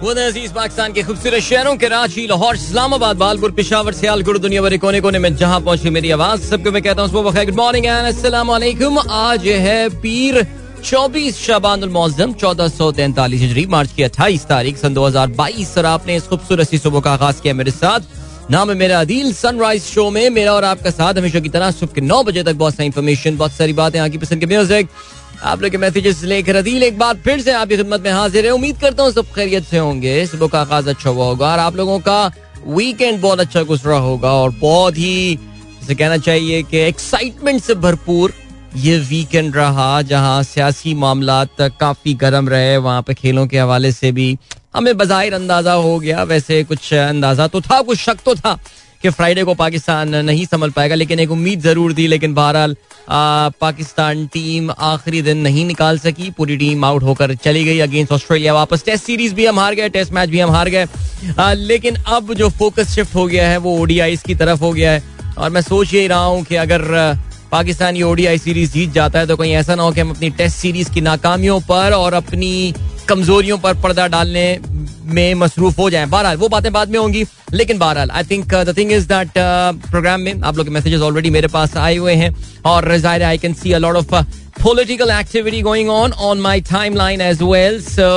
अज़ीज़ पाकिस्तान के खूबसूरत शहरों के रांची, लाहौर, इस्लामाबाद, बालपुर, पिशावर, सियालकोट दुनिया भर कोने कोने में जहाँ पहुँची मेरी आवाज़। सबको मैं कहता हूँ गुड मॉर्निंग एंड आज है पीर चौबीस शबान मौजम, चौदह सौ तैंतालीस हिजरी, मार्च की अट्ठाईस तारीख, सन दो हज़ार बाईस। और आपने इस खूबसूरत सी सुबह का आगाज़ किया मेरे साथ। नाम है मेरा अदील सनराइज शो में। मेरा और आपका साथ हमेशा की तरह सुबह के नौ बजे तक बहुत सारी इन्फॉर्मेशन बहुत सारी बातें, आगे पसंद के म्यूज़िक आप लोग के मैसेजेस लेकर अदील एक बार फिर से आपकी खिदमत में हाजिर है। उम्मीद करता हूँ सब खैरियत से होंगे। सुबह का आगाज़ अच्छा हुआ होगा और आप लोगों का वीकेंड बहुत अच्छा गुजरा होगा और बहुत ही, जैसे कहना चाहिए कि एक्साइटमेंट से भरपूर ये वीकेंड रहा, जहाँ सियासी मामला काफ़ी गर्म रहे। वहाँ पे खेलों के हवाले से भी हमें बाहिर अंदाज़ा हो गया। वैसे कुछ अंदाज़ा तो था, कुछ शक तो था। कि फ्राइडे को पाकिस्तान नहीं संभल पाएगा, लेकिन एक उम्मीद ज़रूर थी, लेकिन बहरहाल पाकिस्तान टीम आखिरी दिन नहीं निकाल सकी, पूरी टीम आउट होकर चली गई अगेंस्ट ऑस्ट्रेलिया वापस। टेस्ट सीरीज़ भी हम हार गए, टेस्ट मैच भी हम हार गए। लेकिन अब जो फोकस शिफ्ट हो गया है, वो ओडीआई की तरफ़ हो गया है। और मैं सोच यही रहा हूँ कि अगर पाकिस्तान ये ओडीआई सीरीज़ जीत जाता है तो कहीं ऐसा ना हो कि हम अपनी टेस्ट सीरीज़ की नाकामियों पर और अपनी कमजोरियों पर पर्दा डालने में मसरूफ हो जाए। बहरहाल, वो बातें बाद में होंगी, लेकिन बहरहाल I think the thing is that program में आप लोग के मैसेजेस ऑलरेडी मेरे पास आए हुए हैं और ज़ाहिर I can see a lot of political activity going on on my timeline as well so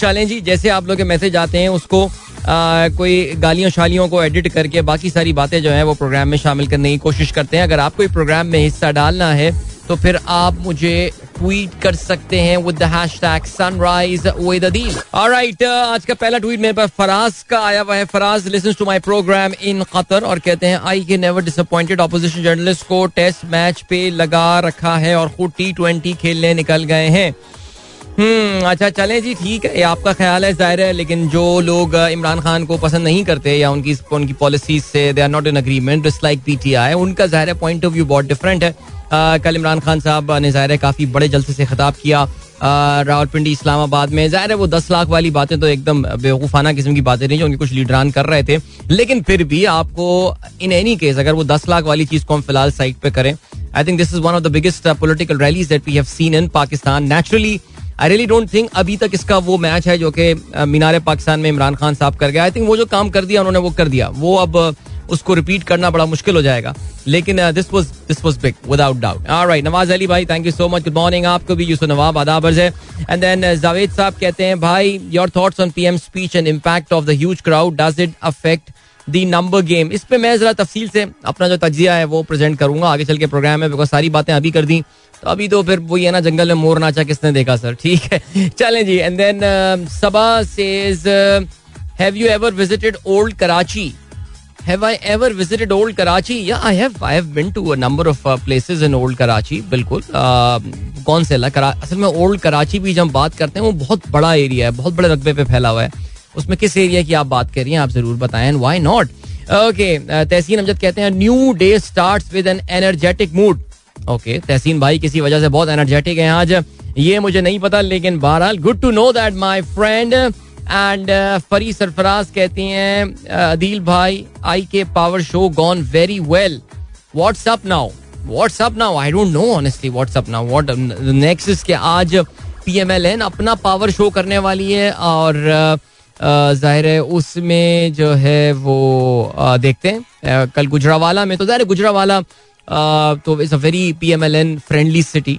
चलें जी जैसे आप लोग के मैसेज आते हैं उसको आ, कोई गालियों शालियों को एडिट करके बाकी सारी बातें जो है वो प्रोग्राम में शामिल करने की कोशिश करते हैं। अगर आपको प्रोग्राम में हिस्सा डालना है तो फिर आप मुझे ट्वीट कर सकते हैं विद द सनराइज विद आज का पहला ट्वीट मेरे पास फराज का आया हुआ है। Faraz listen to my program in Qatar और कहते हैं I K never disappointed opposition journalist को टेस्ट मैच पे लगा रखा है और खुद टी ट्वेंटी खेलने निकल गए हैं। हम्म अच्छा चले जी ठीक है आपका ख्याल है ज़ाहिर है लेकिन जो लोग इमरान खान को पसंद नहीं करते या उनकी उनकी पॉलिसीज़ से they are not in agreement like PTI उनका ज़ाहिर है पॉइंट ऑफ़ व्यू बहुत डिफरेंट है। आ, कल इमरान खान साहब ने ज़ाहिर है काफ़ी बड़े जलसे से खिताब किया रावलपिंडी इस्लामाबाद में। ज़ाहिर है वो दस लाख वाली बातें तो एकदम बेवकूफ़ाना किस्म की बातें नहीं जो उनके कुछ लीडरान कर रहे थे लेकिन फिर भी आपको इन एनी केस अगर वो दस लाख वाली चीज़ को हम फ़िलहाल साइड पे करें I think this is one of the biggest political rallies that we have seen in Pakistan naturally I really don't think अभी तक इसका वो मैच है जो कि मीनार पाकिस्तान में इमरान खान साहब कर गया आई थिंक वो जो काम कर दिया, उन्होंने वो कर दिया। वो अब उसको रिपीट करना बड़ा मुश्किल हो जाएगा। लेकिन this was this was big without doubt alright Nawaz Ali भाई thank you so much good morning आपको भी, यूसुफ नवाब, आदाब है। एंड देन जावेद साहब कहते हैं, भाई your thoughts on PM speech and impact of the huge crowd does it affect the number game इस पे मैं जरा तफसील से अपना जो तजिया है वो प्रेजेंट करूँगा आगे चल के प्रोग्राम में बिकॉज़ सारी बातें अभी कर दी तो अभी तो फिर वही है ना जंगल में मोर नाचा किसने देखा सर ठीक है चलें जी and then Saba says have you ever visited old Karachi I ever visited old Karachi? Yeah, I have. I have been to a number of uh, places in old Karachi. बिल्कुल uh, कौन से असल में old Karachi भी जब हम बात करते हैं वो बहुत बड़ा एरिया है बहुत बड़े रकबे पे फैला हुआ है उसमें किस एरिया की आप बात कर रही हैं, आप ज़रूर बताएँ why not okay Tahseen Amjad कहते हैं new day start with an energetic mood okay Tahseen भाई किसी वजह से बहुत एनर्जेटिक है आज। ये मुझे नहीं पता, लेकिन बहरहाल good to know that my friend and Fari Sarfaraz कहती हैं अदील भाई I K power show gone very well what's up now what's up now I don't know honestly what's up now what next के आज पीएमएलएन अपना power show करने वाली है, और ज़ाहिर है उसमें जो है वो देखते हैं। कल गुजरावाला में तो ज़ाहिर गुजरावाला तो it's a very P M L N friendly city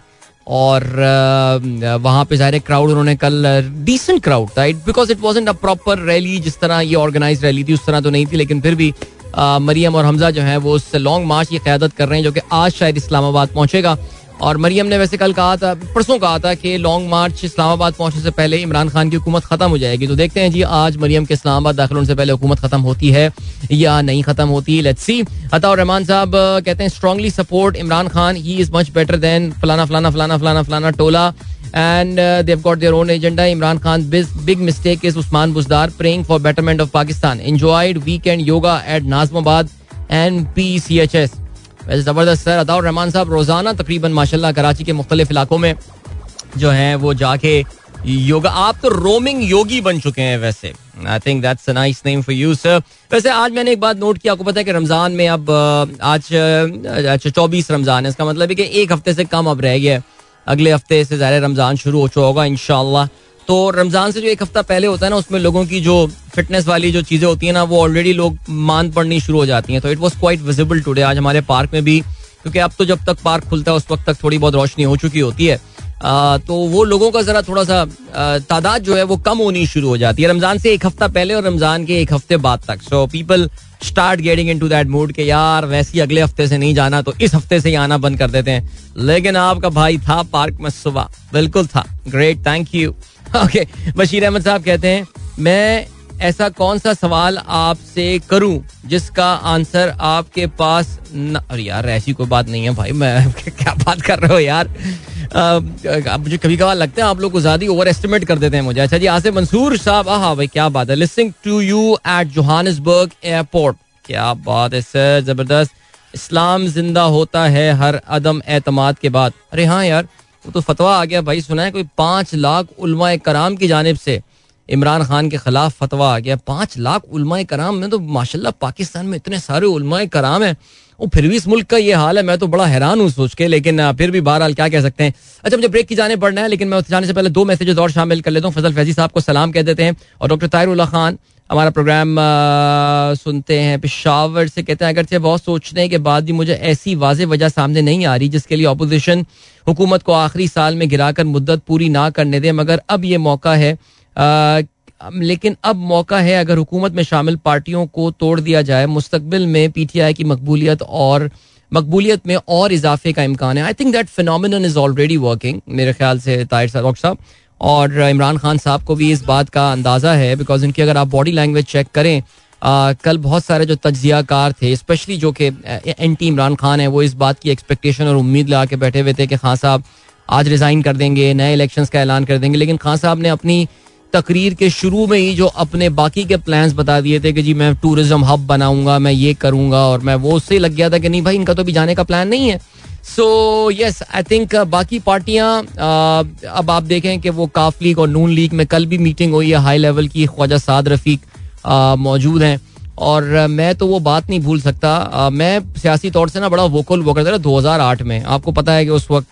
और वहाँ पे ज़ाहिर क्राउड उन्होंने कल डिसेंट क्राउड था। It because it was a proper rally जिस तरह ये ऑर्गेनाइज रैली थी, उस तरह तो नहीं थी, लेकिन फिर भी मरियम और हमजा जो है वो उस लॉन्ग मार्च की क्यादत कर रहे हैं, जो कि आज शायद इस्लामाबाद पहुंचेगा। और मरियम ने वैसे कल कहा था, परसों कहा था कि लॉन्ग मार्च इस्लामाबाद पहुँचने से पहले इमरान खान की हुकूमत खत्म हो जाएगी। तो देखते हैं जी, आज मरियम के इस्लामाबाद दाखिल होने से पहले हुकूमत खत्म होती है या नहीं खत्म होती। लेट्स सी अताउर रहमान साहब कहते हैं strongly support Imran Khan. He is much better than फलाना फलाना फलाना फलाना फलाना टोला. And they've got their own agenda Imran Khan big mistake is Usman Buzdar praying for betterment of Pakistan enjoyed weekend yoga at Nazimabad and P C H S वैसे ज़बरदस्त sir Ataur Rahman साहब, रोज़ाना तकरीबन माशाल्लाह कराची के मुख्तलिफ़ इलाकों में जो है, वो जाके योगा, आप तो रोमिंग योगी बन चुके हैं वैसे। I think that's a nice name for you sir वैसे आज मैंने एक बात नोट किया, आपको पता है कि रमज़ान में अब आज अच्छा चौबीस रमज़ान है। इसका मतलब है कि एक हफ़्ते से कम अब रह गया है। अगले हफ़्ते से ज़ाहिर रमज़ान शुरू हो चुका होगा इनशाला तो रमज़ान से जो एक हफ़्ता पहले होता है ना उसमें लोगों की जो फिटनेस वाली जो चीज़ें होती है ना वो ऑलरेडी लोग मान पड़नी शुरू हो जाती हैं। तो it was quite visible today आज हमारे पार्क में भी क्योंकि अब तो जब तक पार्क खुलता है उस वक्त तक थोड़ी बहुत रोशनी हो चुकी होती है। आ, तो वो लोगों का जरा थोड़ा सा तादाद जो है वो कम होनी शुरू हो जाती है। रमज़ान से एक हफ़्ता पहले और रमज़ान के एक हफ़्ते बाद तक। So people start getting in to that mood के यार वैसे ही अगले हफ़्ते से नहीं जाना तो इस हफ़्ते से ही आना बंद कर देते हैं। लेकिन आपका भाई था पार्क में सुबह। बिल्कुल था। Great thank you okay Bashir Ahmed साहब कहते हैं, मैं ऐसा कौन सा सवाल आपसे करूँ जिसका आंसर आपके पास न... अरे यार, ऐसी कोई बात नहीं है भाई, मैं क्या बात कर रहे हो यार? मुझे कभी कभार लगता है आप लोग को ज़्यादा ओवर एस्टिमेट कर देते हैं मुझे। अच्छा जी, आसिफ मंसूर साहब हाँ भाई, क्या बात है? Listening to you at Johannesburg airport क्या बात है सर ज़बरदस्त। इस्लाम ज़िंदा होता है हर अदम एतमाद के बाद। अरे हाँ यार वो तो फतवा आ गया भाई सुना है कोई पाँच लाख उलमा कराम की जानब से? इमरान खान के खिलाफ फतवा आ गया। पाँच लाख उलमा कराम में तो माशाल्लाह पाकिस्तान में इतने सारे उलमा कराम है। वो फिर भी इस मुल्क का ये हाल है मैं तो बड़ा हैरान हूँ सोच के लेकिन फिर भी बहरहाल क्या कह सकते हैं? अच्छा मुझे ब्रेक की जाने पड़ना है लेकिन मैं जाने से पहले दो मैसेजेस और शामिल कर लेता हूँ। फजल फैजी साहब को सलाम कह देते हैं और डॉक्टर ताहिर खान हमारा प्रोग्राम आ, सुनते हैं पिशावर से कहते हैं अगर से बहुत सोचने के बाद भी मुझे ऐसी वाज वजह सामने नहीं आ रही जिसके लिए अपोजिशन हुकूमत को आखिरी साल में गिराकर मुद्दत पूरी ना करने दे, मगर अब ये मौका है लेकिन अब मौका है अगर हुकूमत में शामिल पार्टियों को तोड़ दिया जाए। मुस्तबिल में पी टी आई की मकबूलियत और मकबूलियत में और इजाफे का इम्कान है। I think that phenomenon is already working मेरे ख्याल से ताहिर साहब और इमरान खान साहब को भी इस बात का अंदाज़ा है बिकॉज़ इनकी अगर आप बॉडी लैंग्वेज चेक करें कल बहुत सारे जो तजिया कार थे स्पेशली जो कि एन टी इमरान खान है, वो इस बात की एक्सपेक्टेशन और उम्मीद लगा के बैठे हुए थे कि खान साहब आज रिज़ाइन कर देंगे, नए इलेक्शंस का ऐलान कर देंगे। लेकिन खान साहब ने अपनी तकरीर के शुरू में ही जो अपने बाकी के प्लान्स बता दिए थे कि जी मैं टूरिज़्म हब बनाऊँगा, मैं ये करूँगा और मैं वो उससे लग गया था कि नहीं भाई, इनका तो भी जाने का प्लान नहीं है। सो यस आई थिंक बाकी पार्टियाँ अब आप देखें कि वो काफ लीग और नून लीग में कल भी मीटिंग हुई है हाई लेवल की, ख्वाजा साद रफीक। मौजूद हैं। और मैं तो वो बात नहीं भूल सकता। मैं सियासी तौर से ना बड़ा वोकल वो करता था 2008 में। आपको पता है कि उस वक्त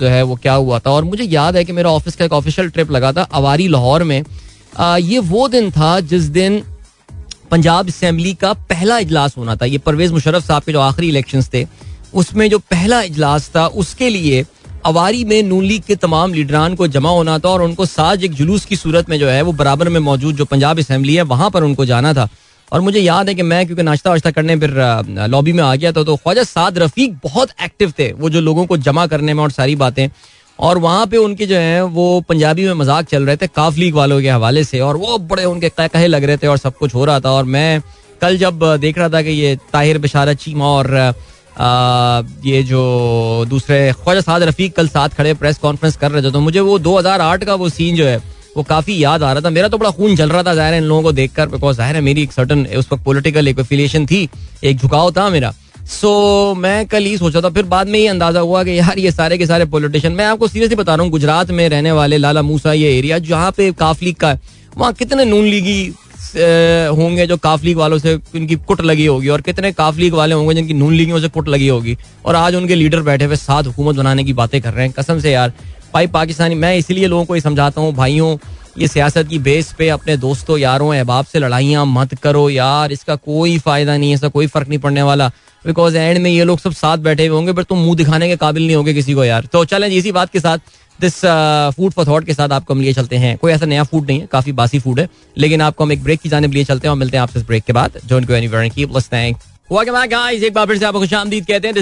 जो है वो क्या हुआ था। और मुझे याद है कि मेरा ऑफ़िस का एक ऑफिशियल ट्रिप लगा था अवारी लाहौर में। ये वो दिन था जिस दिन पंजाब असम्बली का पहला इजलास होना था। ये परवेज मुशरफ साहब के जो आखिरी इलेक्शन थे, उसमें जो पहला इजलास था, उसके लिए अवारी में नून लीग के तमाम लीडरान को जमा होना था और उनको साज एक जुलूस की सूरत में जो है वो बराबर में मौजूद जो पंजाब असम्बली है, वहाँ पर उनको जाना था। और मुझे याद है कि मैं क्योंकि नाश्ता वाश्ता करने फिर लॉबी में आ गया था तो ख्वाजा साद रफीक बहुत एक्टिव थे वो जो लोगों को जमा करने में और सारी बातें। और वहाँ पे उनके जो है वो पंजाबी में मज़ाक चल रहे थे, काफ लीग वालों के हवाले से, और वो बड़े उनके कहे लग रहे थे और सब कुछ हो रहा था। और मैं कल जब देख रहा था कि ये ताहिर बशारत चीमा और ये जो दूसरे ख्वाजा साद रफीक कल साथ खड़े प्रेस कॉन्फ्रेंस कर रहे थे तो मुझे वो 2008 का वो सीन जो है वो काफ़ी याद आ रहा था। मेरा तो बड़ा खून जल रहा था ज़ाहिर इन लोगों को देखकर बिकॉज़ ज़ाहिर है मेरी एक सर्टन उस वक्त पोलिटिकल एक एफिलिएशन थी एक झुकाव था मेरा। सो so, मैं कल ही सोचा था फिर बाद में ये अंदाज़ा हुआ कि यार ये सारे के सारे पॉलिटिशियन मैं आपको सीरियसली बता रहा हूँ गुजरात में रहने वाले लाला मूसा ये एरिया जहाँ पे काफ लीग का है वहाँ कितने नून लीगी होंगे जो काफ लीग वालों से उनकी कुट लगी होगी और कितने काफ लीग वाले होंगे जिनकी नून लीगियों से कुट लगी होगी। और आज उनके लीडर बैठे हुए साथ हुकूमत बनाने की बातें कर रहे हैं। कसम से यार, भाई पाकिस्तानी, मैं इसलिए लोगों को ये समझाता हूँ, भाइयों, ये सियासत की बेस पे अपने दोस्तों, यारों, अहबाब से लड़ाइयाँ मत करो। यार, इसका कोई फ़ायदा नहीं है, इसका कोई फ़र्क नहीं पड़ने वाला। बिकॉज़ एंड में ये लोग सब साथ बैठे हुए होंगे, पर तुम मुँह दिखाने के काबिल नहीं होंगे किसी को यार। तो चलें इसी बात के साथ दिस फ़ूड फॉर थॉट के साथ आपको हम लिए चलते हैं कोई ऐसा नया फ़ूड नहीं है काफ़ी बासी फ़ूड है लेकिन आपको हम एक ब्रेक की जाने लिए चलते हैं और मिलते हैं आपसे ब्रेक के बाद जो उनको एनी कीप. एक बार फिर से आपको कहते हैं.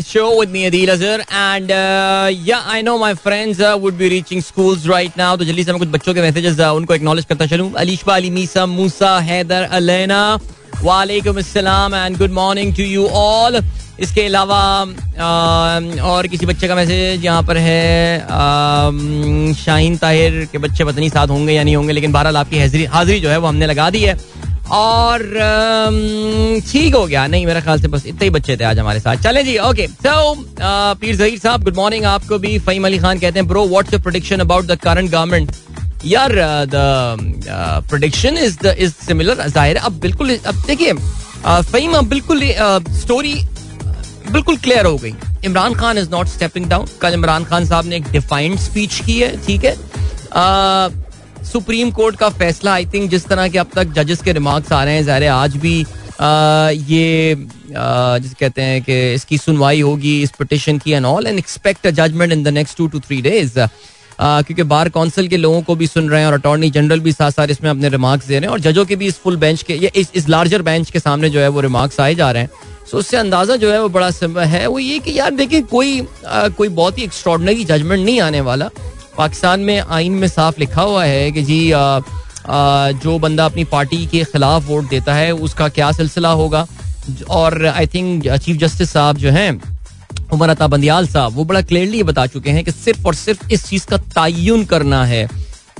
Show with me, Adil Azhar, and uh, yeah, I know my friends uh, would be reaching schools right now. तो जल्दी से मैं कुछ बच्चों के मैसेजेस uh, उनको एक्नॉलेज करता चलूँ. अलीशा अली मीसा मूसा हैदर अलैना वालेकुम अस्सलाम and good morning to you all इसके अलावा और किसी बच्चे का मैसेज यहाँ पर है शाहीन ताहिर के बच्चे पत्नी साथ होंगे या नहीं होंगे, लेकिन बहरहाल आपकी हाजिरी हाजिरी जो है वो हमने लगा दी है। और ठीक हो गया। नहीं, मेरे ख्याल से बस इतने ही बच्चे थे आज हमारे साथ। चले जी ओके सो पीर जहीर साहब गुड मॉर्निंग आपको भी फहीम अली खान कहते हैं bro what's your prediction about the current government यार the prediction is the is similar ज़ाहिर अब बिल्कुल, अब देखिए फहीम, अब बिल्कुल स्टोरी बिल्कुल क्लियर हो गई। Imran Khan is not stepping down कल इमरान खान साहब ने एक डिफाइंड स्पीच की है, ठीक है? सुप्रीम कोर्ट का फैसला आई थिंक जिस तरह के अब तक जजेस के रिमार्क्स आ रहे हैं, ज़ाहिर आज भी ये जिस कहते हैं कि इसकी सुनवाई होगी, इस पिटिशन की and all and expect a judgment in the next two two three days क्योंकि बार काउंसिल के लोगों को भी सुन रहे हैं और अटॉर्नी जनरल भी साथ साथ इसमें अपने रिमार्क्स दे रहे हैं और जजों के भी इस फुल बेंच के इस, इस लार्जर बेंच के सामने जो है वो रिमार्क्स आए जा रहे हैं। सो उससे अंदाज़ा जो है वो बड़ा है वो ये कि यार देखिए कोई आ, कोई बहुत ही एक्स्ट्रॉडनरी जजमेंट नहीं आने वाला। पाकिस्तान में आइन में साफ़ लिखा हुआ है कि जी आ, आ, जो बंदा अपनी पार्टी के खिलाफ वोट देता है उसका क्या सिलसिला होगा? और आई थिंक चीफ जस्टिस साहब जो हैं उमर अता बंदियाल साहब, वो बड़ा क्लियरली बता चुके हैं कि सिर्फ़ और सिर्फ़ इस चीज़ का तयन करना है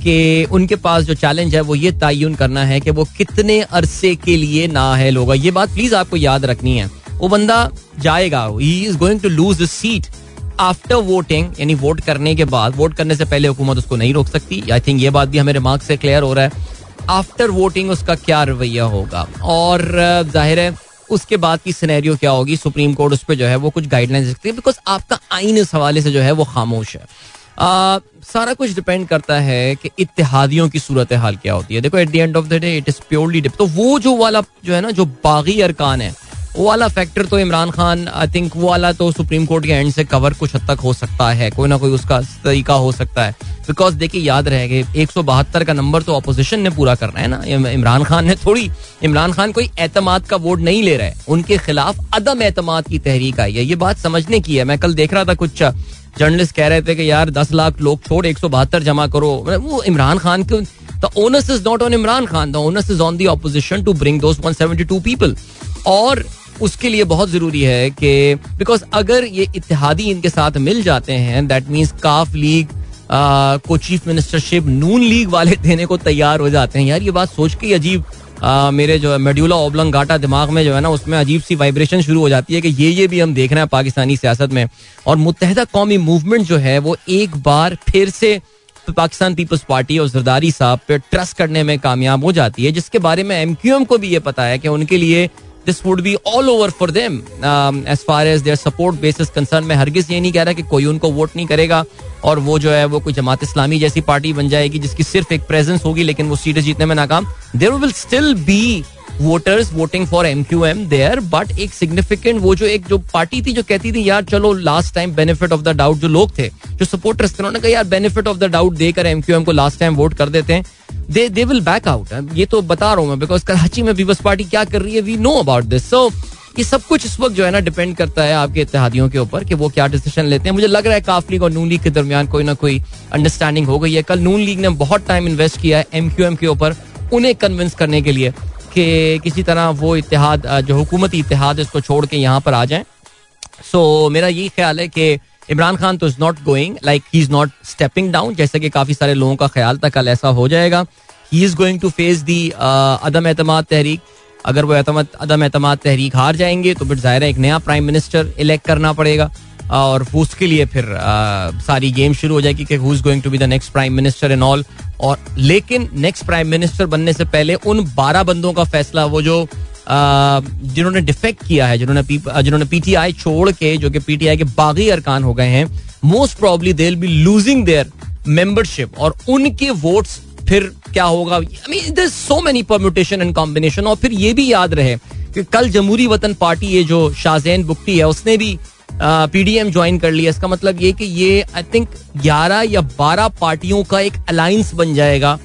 कि उनके पास जो चैलेंज है, वो ये तयन करना है कि वो कितने अरसे के लिए ना है लोग। ये बात प्लीज़ आपको याद रखनी है। वो बंदा जाएगा he is going to lose seat after voting यानी वोट करने के बाद वोट करने से पहले हुकूमत उसको नहीं रोक सकती। आई थिंक ये बात भी हमें रिमार्क से क्लियर हो रहा है। आफ्टर वोटिंग उसका क्या रवैया होगा? और ज़ाहिर है उसके बाद की सिनेरियो क्या होगी? सुप्रीम कोर्ट उस पर जो है वो कुछ गाइडलाइंस रखती है बिकॉज़ आपका आइन इस हवाले से जो है वो खामोश है। आ, सारा कुछ डिपेंड करता है कि इतिहादियों की सूरत हाल क्या होती है। देखो at the end of the day it is purely dip तो वो जो वाला जो है ना जो बागी अरकान है वो वाला फैक्टर तो इमरान खान आई थिंक वो वाला तो सुप्रीम कोर्ट के एंड से कवर कुछ हद तक हो सकता है, कोई ना कोई उसका तरीका हो सकता है। बिकॉज़ देखिए, याद रहेगा एक सौ बहत्तर का नंबर तो अपोजिशन ने पूरा करना है ना। इमरान खान ने थोड़ी, इमरान खान कोई एतमाद का वोट नहीं ले रहे उनके खिलाफ अदम एतमाद की तहरीक आई है। ये बात समझने की है। मैं कल देख रहा था कुछ जर्नलिस्ट कह रहे थे कि यार, दस लाख लोग छोड़, एक सौ बहत्तर जमा करो। वो इमरान खान के the onus is not on Imran Khan the onus is on the opposition to bring 172 people और उसके लिए बहुत ज़रूरी है कि बिकॉज़ अगर ये इतिहादी इनके साथ मिल जाते हैं दैट मीन्स काफ लीग को चीफ मिनिस्टरशिप नून लीग वाले देने को तैयार हो जाते हैं। यार ये बात सोच के अजीब आ, मेरे जो मेड्यूला ओबलंग गाटा दिमाग में जो है ना उसमें अजीब सी वाइब्रेशन शुरू हो जाती है कि ये ये भी हम देख रहे हैं पाकिस्तानी सियासत में। और मुतहदा कौमी मूवमेंट जो है वो एक बार फिर से पाकिस्तान पीपल्स पार्टी और जरदारी साहब पे ट्रस्ट करने में कामयाब हो जाती है जिसके बारे में एम क्यू एम को भी ये पता है कि उनके लिए this would be all over for them as far as their support basis concern मैं हरगिज ये नहीं कह रहा कि कोई उनको वोट नहीं करेगा और वो जो है वो कोई जमात इस्लामी जैसी पार्टी बन जाएगी जिसकी सिर्फ़ एक प्रेजेंस होगी, लेकिन वो सीटें जीतने में नाकाम। There will still be voters voting for M Q M there but एक सिग्निफिकेंट वो जो एक जो पार्टी थी जो कहती थी, यार, चलो last time benefit of the doubt जो लोग थे, जो सपोर्टर्स थे, उन्होंने कहा, यार बेनिफिट ऑफ़ द डाउट देकर एम क्यू एम को लास्ट टाइम वोट कर देते हैं. They they will back out ये तो बता रहा हूँ मैं बिकॉज़ कराची में पीपल्स पार्टी क्या कर रही है? We know about this so ये सब कुछ इस वक्त जो है ना डिपेंड करता है आपके इतिहादियों के ऊपर कि वो क्या डिसीज़न लेते हैं। मुझे लग रहा है काफ लीग और नून लीग के दरमियान कोई ना कोई अंडरस्टैंडिंग हो गई है। कल नून लीग ने बहुत टाइम इन्वेस्ट किया है एम क्यू एम के ऊपर उन्हें कन्विंस करने के लिए। कि किसी तरह वो इतिहाद जो हुकूमती इतिहाद इसको छोड़ के यहाँ पर आ जाए। सो so, मेरा यही ख्याल है कि इमरान खान तो is not going like he is not stepping down जैसे कि काफ़ी सारे लोगों का ख्याल था कल ऐसा हो जाएगा। He is going to face the अदम एतम तहरीक। अगर वो अदम एतम तहरीक हार जाएँगे तो फिर ज़ाहिर है एक नया प्राइम मिनिस्टर इलेक्ट करना पड़ेगा। और उसके लिए फिर सारी गेम शुरू हो जाएगी कि who is going to be the next prime minister in all और लेकिन नेक्स्ट प्राइम मिनिस्टर बनने से पहले उन बारह बंदों का फैसला, वो जो जिन्होंने डिफेक्ट किया है, जिन्होंने जिन्होंने पीटीआई छोड़ के, जो कि पीटीआई के बागी अरकान हो गए हैं most probably they be losing their membership और उनके वोट्स फिर क्या होगा? So many permutation and combination और फिर ये भी याद रहे कि कल जमहूरी वतन पार्टी, ये जो शाहजैन बुकटी है, उसने भी पीडीएम ज्वाइन कर लिया। इसका मतलब ये कि ये आई थिंक 11 या 12 पार्टियों का एक अलायंस बन जाएगा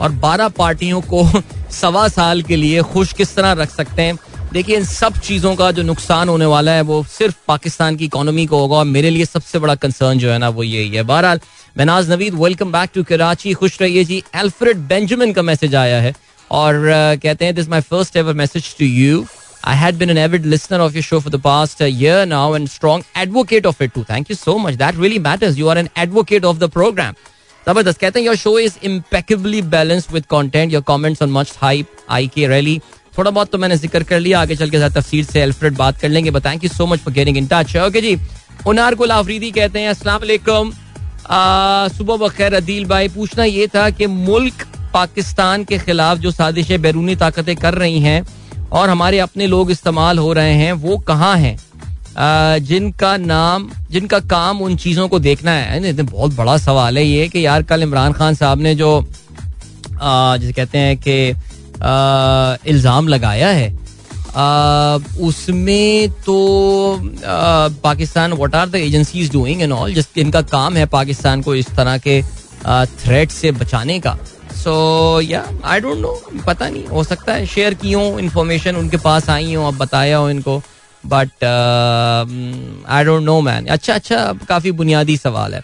और 12 पार्टियों को सवा साल के लिए खुश किस तरह रख सकते हैं? देखिए इन सब चीज़ों का जो नुकसान होने वाला है वो सिर्फ़ पाकिस्तान की इकोनॉमी को होगा और मेरे लिए सबसे बड़ा कंसर्न जो है ना वो यही है। बहरहाल Menaz Naveed welcome back to Karachi खुश रहिए जी। एल्फ्रेड बेंजामिन का मैसेज आया है और uh, कहते हैं this my first ever message to you I had been an avid listener of your show for the past uh, year now and strong advocate of it too. Thank you so much. That really matters. You are an advocate of the program. ज़बरदस्त कहते हैं your show is impeccably balanced with content your comments on much hype I K rally थोड़ा बहुत तो मैंने ज़िक्र कर लिया आगे चल के साथ तफसीर से एल्फ्रेड बात कर लेंगे बताएँ कि so much for getting in touch okay जी उनार गुल आफरीदी कहते हैं अस्सलाम वालेकुम सुबह बखैर अदील भाई पूछना ये था कि मुल्क पाकिस्तान के खिलाफ जो साजिशें बैरूनी ताकतें कर रही हैं और हमारे अपने लोग इस्तेमाल हो रहे हैं, वो कहाँ हैं? जिनका नाम, जिनका काम उन चीज़ों को देखना है। बहुत बड़ा सवाल है ये कि यार, कल इमरान खान साहब ने जो जिसे कहते हैं कि इल्ज़ाम लगाया है उसमें तो Pakistan what are the agencies doing and all जिस इनका काम है पाकिस्तान को इस तरह के थ्रेट से बचाने का। सो या आई डोंट नो पता नहीं, हो सकता है। शेयर की हो इन्फॉर्मेशन उनके पास आई हो, अब बताया हो इनको। But I don't know man अच्छा अच्छा काफ़ी बुनियादी सवाल है।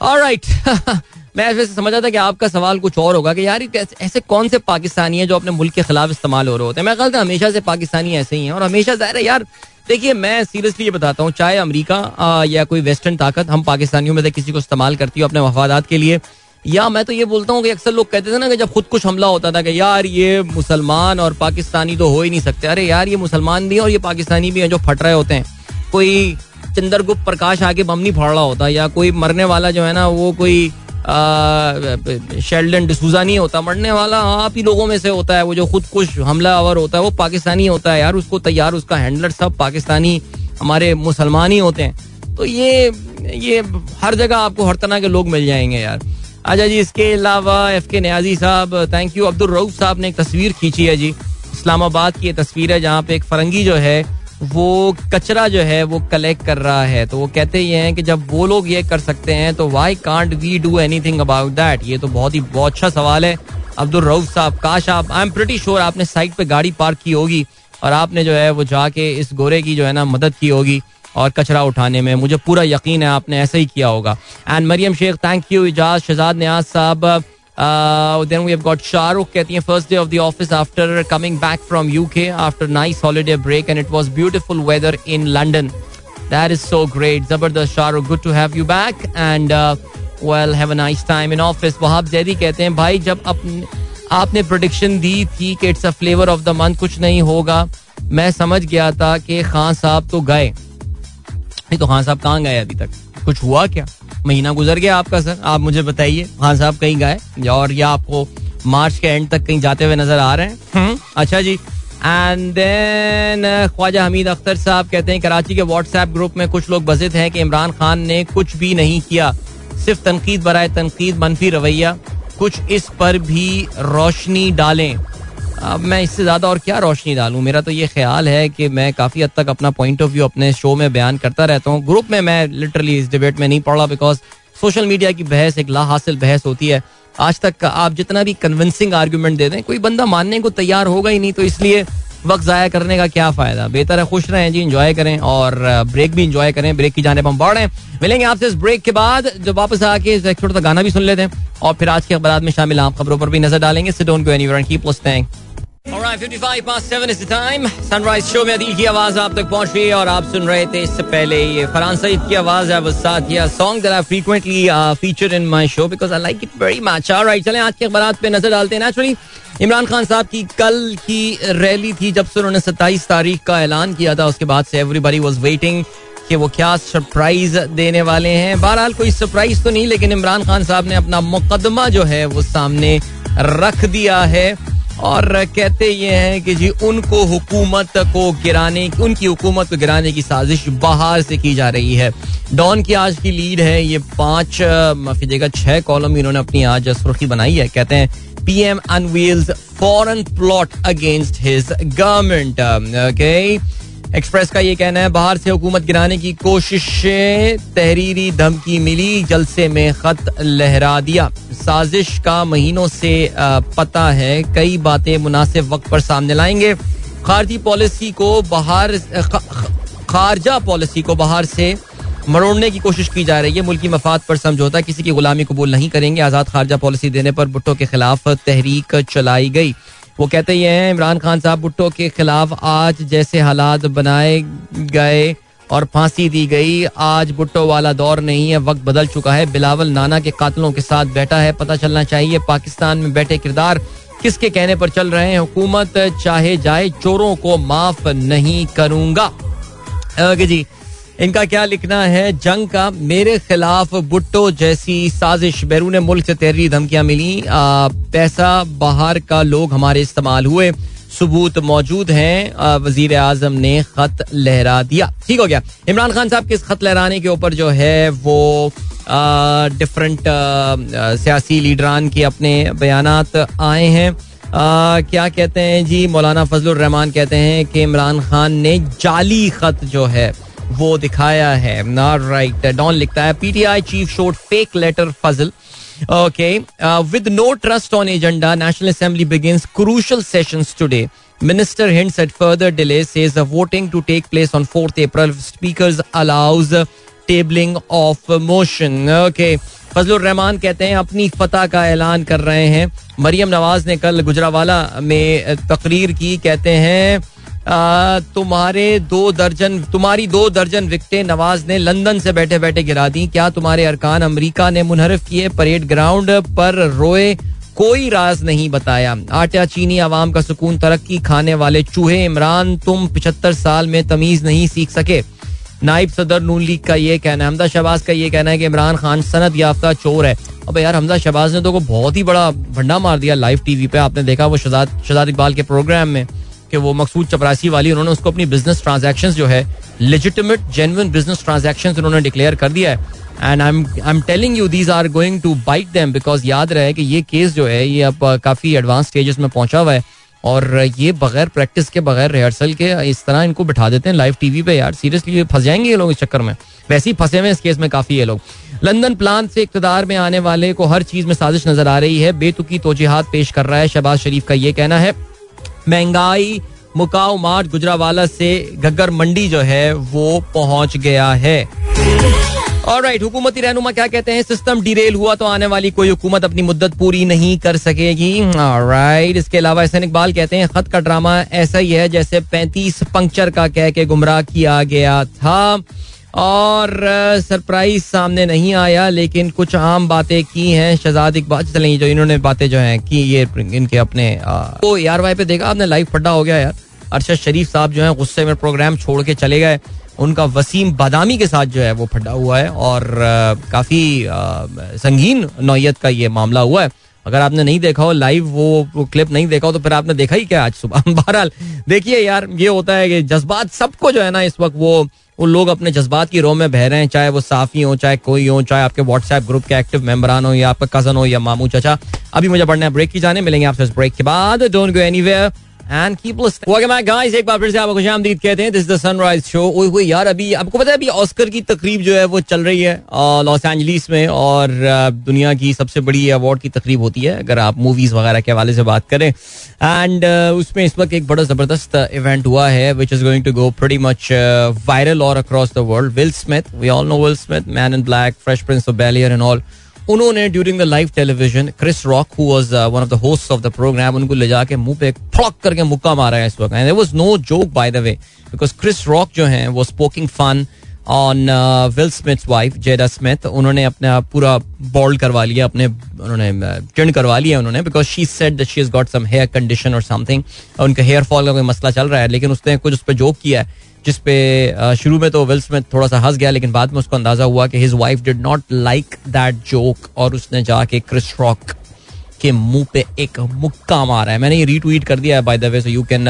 और राइट मैं ऐसे समझा था कि आपका सवाल कुछ और होगा कि यार ऐसे कौन से पाकिस्तानी हैं जो अपने मुल्क के खिलाफ इस्तेमाल हो रहे होते हैं? मैं कहता हमेशा से पाकिस्तानी ऐसे ही हैं। और हमेशा ज़ाहिर है यार, देखिए, मैं सीरियसली ये बताता हूँ, चाहे अमेरिका या कोई वेस्टर्न ताकत, हम पाकिस्तानियों में से किसी को इस्तेमाल करती हो अपने मफादात के लिए या मैं तो ये बोलता हूँ कि अक्सर लोग कहते थे ना कि जब खुद कुछ हमला होता था कि यार ये मुसलमान और पाकिस्तानी तो हो ही नहीं सकते। अरे यार, ये मुसलमान भी और ये पाकिस्तानी भी हैं जो फट रहे होते हैं। कोई चंद्रगुप्त प्रकाश आके बम नहीं फोड़ रहा होता या कोई मरने वाला जो है ना, वो कोई शेल्डन डिसूजा नहीं होता। मरने वाला आप ही लोगों में से होता है, वो जो खुद कुछ हमला आवर होता है, वो पाकिस्तानी होता है यार। उसको तैयार, उसका हैंडलर सब पाकिस्तानी, हमारे मुसलमान ही होते हैं। तो ये ये हर जगह आपको हर तरह के लोग मिल जाएँगे यार। अच्छा जी, इसके अलावा एफ़ के न्याजी साहब थैंक यू अब्दुल रऊफ साहब ने एक तस्वीर खींची है जी। इस्लामाबाद की तस्वीर है जहाँ पे एक फरंगी जो है, वो कचरा जो है, वो कलेक्ट कर रहा है। तो वो कहते ये हैं कि जब वो लोग ये कर सकते हैं तो why can't we do anything about that ये तो बहुत ही, बहुत अच्छा सवाल है। अब्दुल रऊफ साहब, काश आप आई एम प्रिटी श्योर आपने साइड पे गाड़ी पार्क की होगी और आपने जो है वो जाके इस गोरे की जो है ना मदद की होगी। और कचरा उठाने में। मुझे पूरा यकीन है आपने ऐसा ही किया होगा। And Mariam Sheikh thank you Ijaz, Shahzad Niaz साहब। Then we have got Shahrukh कहती हैं first day of the office after coming back from UK after nice holiday break and it was beautiful weather in London that is so great ज़बरदस्त Shahrukh good to have you back and well have a nice time in office Wahab Zaidi कहते हैं, भाई, जब अपने आपने prediction दी थी कि it's a flavour of the month कुछ नहीं होगा। मैं समझ गया था कि खान साहब तो गए। नहीं तो खान साहब कहाँ गए अभी तक? कुछ हुआ क्या? महीना गुजर गया आपका सर। आप मुझे बताइए खान साहब कहीं गए? और या आपको मार्च के एंड तक कहीं जाते हुए नज़र आ रहे हैं? हम्म, अच्छा जी। एंड देन ख्वाजा हमीद अख्तर साहब कहते हैं कराची के व्हाट्सएप ग्रुप में कुछ लोग बजित हैं कि इमरान खान ने कुछ भी नहीं किया। सिर्फ़ तनकीद बरए तनकीद मनफी रवैया। कुछ इस पर भी रोशनी डालें। अब मैं इससे ज़्यादा और क्या रोशनी डालूं? मेरा तो ये ख्याल है कि मैं काफ़ी हद तक अपना पॉइंट ऑफ़ व्यू अपने शो में बयान करता रहता हूँ। ग्रुप में मैं लिटरली इस डिबेट में नहीं पढ़ा बिकॉज़ सोशल मीडिया की बहस एक ला हासिल बहस होती है। आज तक आप जितना भी कन्विंसिंग आर्ग्यूमेंट दे दें, कोई बंदा मानने को तैयार होगा ही नहीं तो इसलिए वक्त ज़ाया करने का क्या फ़ायदा? बेहतर है खुश रहें जी इंजॉय करें और ब्रेक भी इंजॉय करें ब्रेक की जाने पर हम बढ़ रहे हैं। मिलेंगे आपसे इस ब्रेक के बाद, जब वापस आके छोटा सा गाना भी सुन लेते हैं और फिर आज के अखबार में शामिल आप खबरों पर भी नज़र डालेंगे। को सनराइज शो में अदील की आवाज़ आप तक पहुँच रही है और सईद की आवाज़ है चलें आज के अखबार पे नज़र डालते हैं। इमरान खान साहब की कल की रैली थी जब से उन्होंने सत्ताईस तारीख का ऐलान किया था। उसके बाद से एवरीबडी वाज वेटिंग कि वो क्या सरप्राइज़ देने वाले हैं। बहरहाल कोई सरप्राइज़ तो नहीं, लेकिन इमरान खान साहब ने अपना मुकदमा जो है वो सामने रख दिया है। और कहते ये हैं कि जी, उनको हुकूमत को गिराने, उनकी हुकूमत को गिराने की साजिश बाहर से की जा रही है। डॉन की आज की लीड है, ये पाँच, माफ़ी देगा छह कॉलम इन्होंने अपनी आज सुर्खी बनाई है। कहते हैं PM unveils foreign plot against his government okay Express का ये कहना है, बाहर से हुकूमत गिराने की कोशिशें तहरीरी धमकी मिली, जलसे में खत लहरा दिया। साजिश का महीनों से पता है, कई बातें मुनासिब वक्त पर सामने लाएँगे। खारजी पॉलिसी को बाहर खारजा पॉलिसी को बाहर से मरोड़ने की कोशिश की जा रही है। मुल्की मफाद पर समझौता, किसी की गुलामी कबूल नहीं करेंगे। आज़ाद खारजा पॉलिसी देने पर भुट्टो के खिलाफ तहरीक चलाई गई। वो कहते ये हैं, इमरान खान साहब भुट्टो के खिलाफ आज जैसे हालात बनाए गए और फांसी दी गई, आज भुट्टो वाला दौर नहीं है, वक्त बदल चुका है। बिलावल नाना के कातलों के साथ बैठा है, पता चलना चाहिए पाकिस्तान में बैठे किरदार किसके कहने पर चल रहे हैं। हुकूमत चाहे जाए, चोरों को माफ़ नहीं करूँगा। जी इनका क्या लिखना है? जंग का मेरे खिलाफ भुट्टो जैसी साजिश। बैरून मुल्क से तहरीरी धमकियाँ मिली। पैसा बाहर का लोग हमारे इस्तेमाल हुए। सबूत मौजूद हैं। वज़ीर आज़म ने खत लहरा दिया। ठीक हो गया। इमरान खान साहब के इस खत लहराने के ऊपर जो है वो डिफरेंट सियासी लीडरान के अपने बयान आए हैं। क्या कहते हैं जी? मौलाना फजल रहमान कहते हैं कि इमरान खान ने जाली खत जो है वो दिखाया है राइट डॉन लिखता है PTI chief showed fake letter Fazal Okay. Uh, with no trust on agenda, National Assembly begins crucial sessions. Minister hints at further delay, says the voting to take place on 4th April. Speakers allows tabling of motion. Okay. Fazlur Rehman कहते हैं अपनी फतह का ऐलान कर रहे हैं मरियम नवाज़ ने कल गुजरावाला में तकरीर की कहते हैं तुम्हारे दो दर्जन, तुम्हारी दो दर्जन विकटे नवाज़ ने लंदन से बैठे बैठे गिरा दी। क्या तुम्हारे अरकान अमरीका ने मुनहरफ किए परेड ग्राउंड पर रोए? कोई राज नहीं बताया। आटा चीनी आवाम का सुकून, तरक्की खाने वाले चूहे इमरान, तुम पिछहत्तर साल में तमीज नहीं सीख सके। नाइब सदर नून लीग का ये कहना है। हमदा शहबाज का ये कहना है कि इमरान खान सनत याफ्ता चोर है। अब यार हमदा शहबाज ने तो को बहुत ही बड़ा भंडा मार दिया लाइव टीवी पे। आपने देखा वो शहजाद शजाद इकबाल के प्रोग्राम में। कि वो मकसूद चपरासी वाली, उन्होंने उसको अपनी बिज़नेस ट्रांजेक्शन जो है लेजिटिमेट जेनविन बिज़नेस ट्रांजेक्शन उन्होंने डिक्लेयर कर दिया है। And I am I am telling you these are going to bite them because याद रहे कि ये केस जो है, ये अब काफ़ी एडवांस स्टेजेस में पहुँचा हुआ है। और ये बगैर प्रैक्टिस के, बगैर रिहर्सल के, इस तरह इनको बिठा देते हैं लाइव टीवी पे। यार सीरियसली फंस जाएँगे ये लोग इस चक्कर में? वैसे ही फंसे हुए इस केस में काफ़ी ये लोग। लंदन प्लान से इकतदार में आने वाले को हर चीज़ में साजिश नज़र आ रही है। बेतुकी तोजीहात पेश कर रहा है शहबाज शरीफ का ये कहना है। महँगाई मुकाव मार्च गुजरावाला से घग्गर मंडी जो है, वो पहुँच गया है। और राइट हुकूमती रहनुमा क्या कहते हैं? सिस्टम डिरेल हुआ तो आने वाली कोई हुकूमत अपनी मुद्दत पूरी नहीं कर सकेगी। राइट इसके अलावा एहसन इकबाल कहते हैं, खत का ड्रामा ऐसा ही है जैसे पैंतीस पंक्चर का कह के गुमराह किया गया था। और सरप्राइज़ सामने नहीं आया लेकिन कुछ आम बातें की हैं। शहजाद इकबाल चलें जो इन्होंने बातें जो हैं की ये इनके अपने तो यार वाई पे देखा आपने लाइव पड्डा हो गया यार। अरशद शरीफ साहब जो है गुस्से में प्रोग्राम छोड़ के चले गए। उनका वसीम बादामी के साथ जो है वो फटा हुआ है। और काफ़ी संगीन नौयत का ये मामला हुआ है। अगर आपने नहीं देखा हो लाइव वो, वो क्लिप नहीं देखा हो तो फिर आपने देखा ही क्या आज सुबह। बहरहाल देखिए यार ये होता है कि जज्बात सबको जो है ना इस वक्त वो वो लोग अपने जज्बात की रो में बह रहे हैं, चाहे वो साफी हो, चाहे कोई हो, चाहे आपके व्हाट्सएप ग्रुप के एक्टिव मेंबरान हो, या आपका कज़न हो, या मामू चाचा। अभी मुझे पढ़ना है ब्रेक की जाने, मिलेंगे आपसे इस ब्रेक के बाद। Don't go anywhere and keep guys एक बार फिर से आपको खुशामदीद कहते हैं दिस द सनराइज शो ओए हुए यार, अभी आपको पता है, अभी ऑस्कर की तकरीब जो है, वो चल रही है लॉस एंजलिस में, और दुनिया की सबसे बड़ी अवार्ड की तकरीब होती है, अगर आप मूवीज़ वगैरह के हवाले से बात करें. एंड उसमें इस वक्त एक बड़ा ज़बरदस्त इवेंट हुआ है which is going to go pretty much viral और across the world Will Smith we all know Will Smith Man in Black Fresh Prince of Belair and all उन्होंने during the live television Chris Rock who was one of the host of the program उनको ले जाके मुँह पे फड़क करके मुक्का मारा है इस वक्त। And there was no joke by the way because Chris Rock जो है वो spoking fun on Will Smith wife Jada Smith उन्होंने अपने पूरा बॉल्ड करवा लिया अपने उन्होंने चिंड uh, करवा लिया उन्होंने because she said that she has got some hair condition और समथिंग उनका हेयर फॉल का कोई मसला चल रहा है लेकिन उसने कुछ उस पर जोक किया है। जिसपे शुरू में तो विल स्मिथ थोड़ा सा हंस गया लेकिन बाद में उसको अंदाज़ा हुआ कि his wife did not like that joke और उसने जाके क्रिस रॉक के मुँह पे एक मुक्का मारा है। मैंने ये रीट्वीट कर दिया by the way so you can